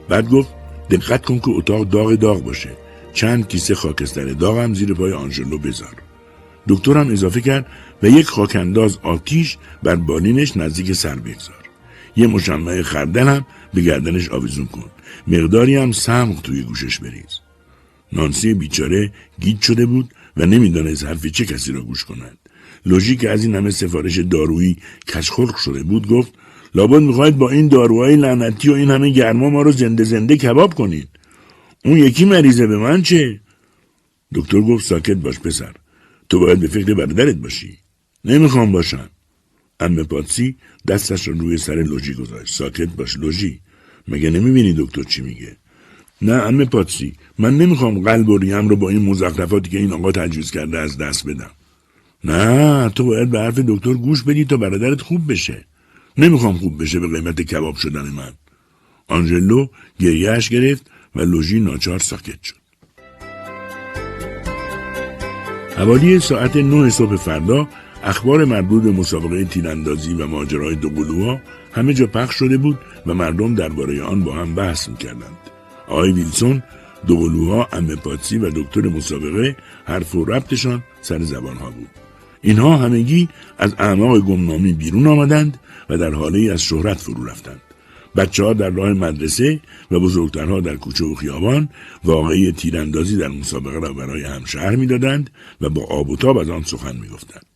بعد گفت دقت کن که اتاق داغ داغ باشه. چند کیسه خاکستر داغ هم زیر پای آنژلو بذار. دکتر هم اضافه کرد و یک خاکنداز آتیش بر بالینش نزدیک سر بگذار. یه مشمع خردل هم به گردنش آویزون کن. مقداری هم سمق توی گوشش بریز. نانسی بیچاره گیج شده بود و نمی‌دانست حرف چه کسی را گوش کند. لوژیک از این همه سفارش دارویی کشخلق شده بود گفت لابد می‌خواید با این داروهای لعنتی و این همه گرما ما رو زنده زنده کباب کنید. اون یکی مریضه به من چه؟ دکتر گفت ساکت باش پسر تو باید به فکر برادرت باشی. نمی‌خوام باشم. امه پاتسی دستش رو روی سر لوژی گذاشت. ساکت باش لوژی مگه نمی‌بینی دکتر چی میگه؟ نه امه پاتسی من نمی‌خوام قلب و ریم رو با این مزخرفاتی که این آقا تجویز کرده از دست بدم. نه تو باید به حرف دکتر گوش بدی تا برادرت خوب بشه. نمی‌خوام خوب بشه به قیمت کباب شدن من. آنجلو گریهش گرفت و لوژی ناچار ساکت شد. حوالی ساعت نه صبح فردا اخبار مربوط به مسابقه تیراندازی و ماجرای دوقلوها همه جا پخش شده بود و مردم درباره آن با هم بحث می‌کردند. آقای ویلسون دوقلوها امه پاتسی و دکتر مسابقه حرف و ربطشان سر زبانها بود. اینها همگی از اعماق گمنامی بیرون آمدند و در حاله از شهرت فرو رفتند. بچه ها در راه مدرسه و بزرگترها در کوچه و خیابان واقعی تیراندازی در مسابقه را برای هم شهر می‌دادند و با آب و تاب از آن سخن می‌گفتند.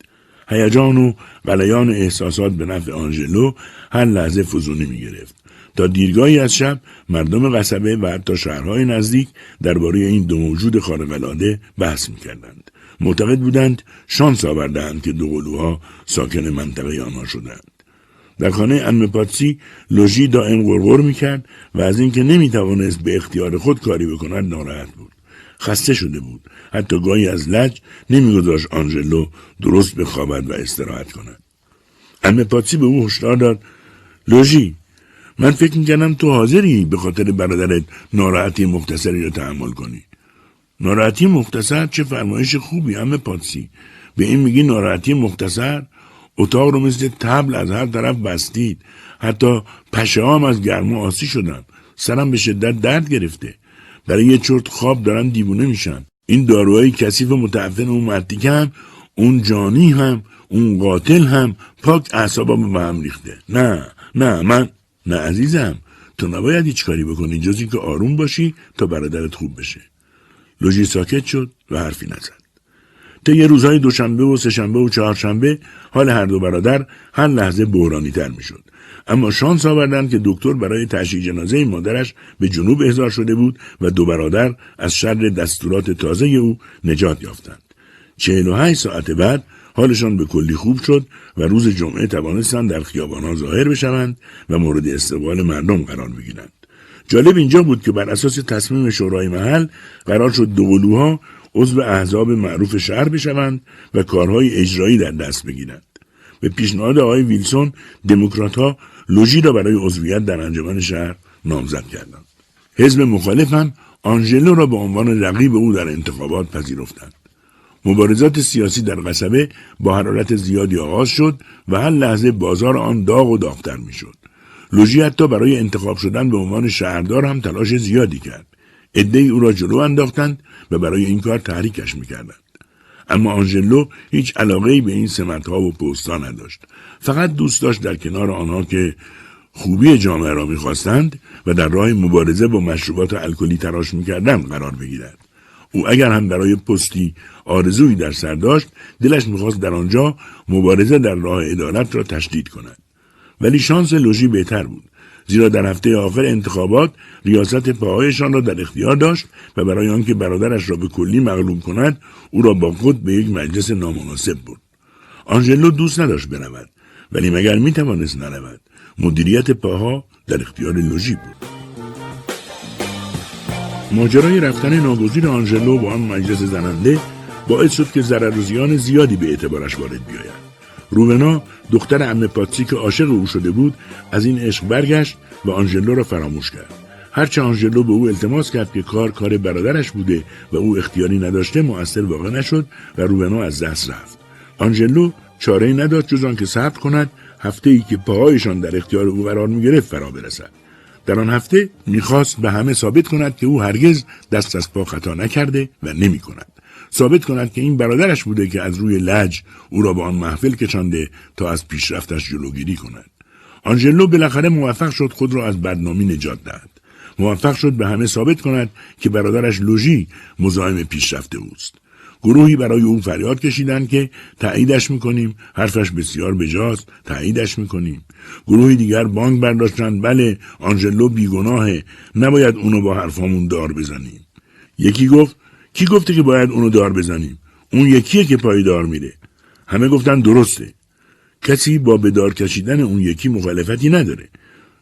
هیجان و غلیان احساسات به نفع آنژلو هر لحظه فزونی می گرفت. تا دیرگاهی از شب مردم قصبه و حتی شهرهای نزدیک درباره این دو موجود خارق‌العاده بحث می‌کردند. معتقد بودند شانس آوردهاند که دوقلوها ساکن منطقه آنها شدند. در خانه ان پاتسی لوژی دائم غرغر می‌کرد و از اینکه نمی‌توانست به اختیار خود کاری بکند ناراحت بود. خسته شده بود. حتی گاهی از لج نمیگذاشت آنژلو درست بخوابد و استراحت کند. امه پاتسی به او هشدار داد لوژی من فکر می‌کردم تو حاضری به خاطر برادرت ناراحتی مختصری را تحمل کنی. ناراحتی مختصر چه فرمایش خوبی همه پاتسی به این میگی ناراحتی مختصر؟ اتاق رو مثل تبل از هر طرف بستید. حتی پشه هم از گرما آسی شدن. سرم به شدت درد گرفته. برای یه چرت خواب دارن دیوونه میشن. این داروهای کثیف متعفن اون مرتیک هم اون جانی هم اون قاتل هم پاک اعصابم به هم ریخته. نه نه من نه عزیزم. تو نباید هیچ کاری بکنی جزی که آروم باشی تا برادرت خوب بشه. لوژی ساکت شد و حرفی نزد. طی روزهای دوشنبه و سهشنبه و چهارشنبه حال هر دو برادر هر لحظه بحرانی تر می‌شد. اما شانس آوردند که دکتر برای تشییع جنازه مادرش به جنوب احضار شده بود و دو برادر از شر دستورات تازه او نجات یافتند. چهل و هشت ساعت بعد حالشان به کلی خوب شد و روز جمعه توانستند در خیابانها ظاهر بشوند و مورد استقبال مردم قرار بگیرند. جالب اینجا بود که بر اساس تصمیم شورای محل قرار شد دوقلوها عضو احزاب معروف شهر بشوند و کارهای اجرایی در دست بگیرند. به پیشنهاد آقای ویلسون دموکرات ها لوژی را برای عضویت در انجمن شهر نامزد کردند. حزب مخالف هم آنژلو را به عنوان رقیب او در انتخابات پذیرفتند. مبارزات سیاسی در قصبه با حرارت زیادی آغاز شد و هر لحظه بازار آن داغ و داغتر می‌شد. لوژی حتی برای انتخاب شدن به عنوان شهردار هم تلاش زیادی کرد. عدهای او را جلو انداختند و برای این کار تحریکش می‌کردند. اما آنژلو هیچ علاقه به این سمتها و پستها نداشت. فقط دوست داشت در کنار آنها که خوبی جامعه را می‌خواستند و در راه مبارزه با مشروبات الکلی تراش می‌کردند قرار بگیرد. او اگر هم برای پستی آرزویی در سر داشت دلش می‌خواست در آنجا مبارزه در راه عدالت را تشدید کند. ولی شانس لوژی بهتر بود. زیرا در هفته آخر انتخابات ریاست پاهایشان را در اختیار داشت و برای آنکه برادرش را به کلی مغلوب کند او را با خود به یک مجلس نامناسب برد. آنژلو دوست نداشت برود ولی مگر می‌توانست نرود؟ مدیریت پاها در اختیار لوژی بود. ماجرای رفتن ناگزیر آنژلو با آن مجلس زننده باعث شد که ضرر زیان زیادی به اعتبارش وارد بیاید. روبنا دختر ام پاتسی که عاشق او شده بود از این عشق برگشت و آنژلو را فراموش کرد. هرچه آنژلو به او التماس کرد که کار کار برادرش بوده و او اختیاری نداشته مؤثر واقع نشد و روبنا از دست رفت. آنژلو چاره نداشت جز آنکه صبر کند هفته ای که پاهایشان در اختیار او قرار می‌گرفت فرا برسد. در آن هفته می‌خواست به همه ثابت کند که او هرگز دست از پا خطا نکرده و نمی کند. ثابت کند که این برادرش بوده که از روی لج او را به آن محفل کشانده تا از پیشرفتش جلوگیری کند. آنژلو بالاخره موفق شد خود را از بدنامی نجات دهد. موفق شد به همه ثابت کند که برادرش لوژی مزاحم پیشرفت اوست. گروهی برای او فریاد کشیدند که تاییدش می‌کنیم حرفش بسیار بجاست تاییدش می‌کنیم گروهی دیگر بانک برداشتند بله آنژلو بیگناهه نباید اونو با حرفامون دار بزنیم یکی گفت کی گفته که باید اونو دار بزنیم؟ اون یکیه که پایدار میره. همه گفتن درسته. کسی با به دار کشیدن اون یکی مخالفتی نداره.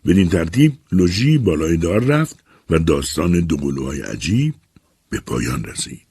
بدین ترتیب لوژی بالای دار رفت و داستان دو عجیب به پایان رسید.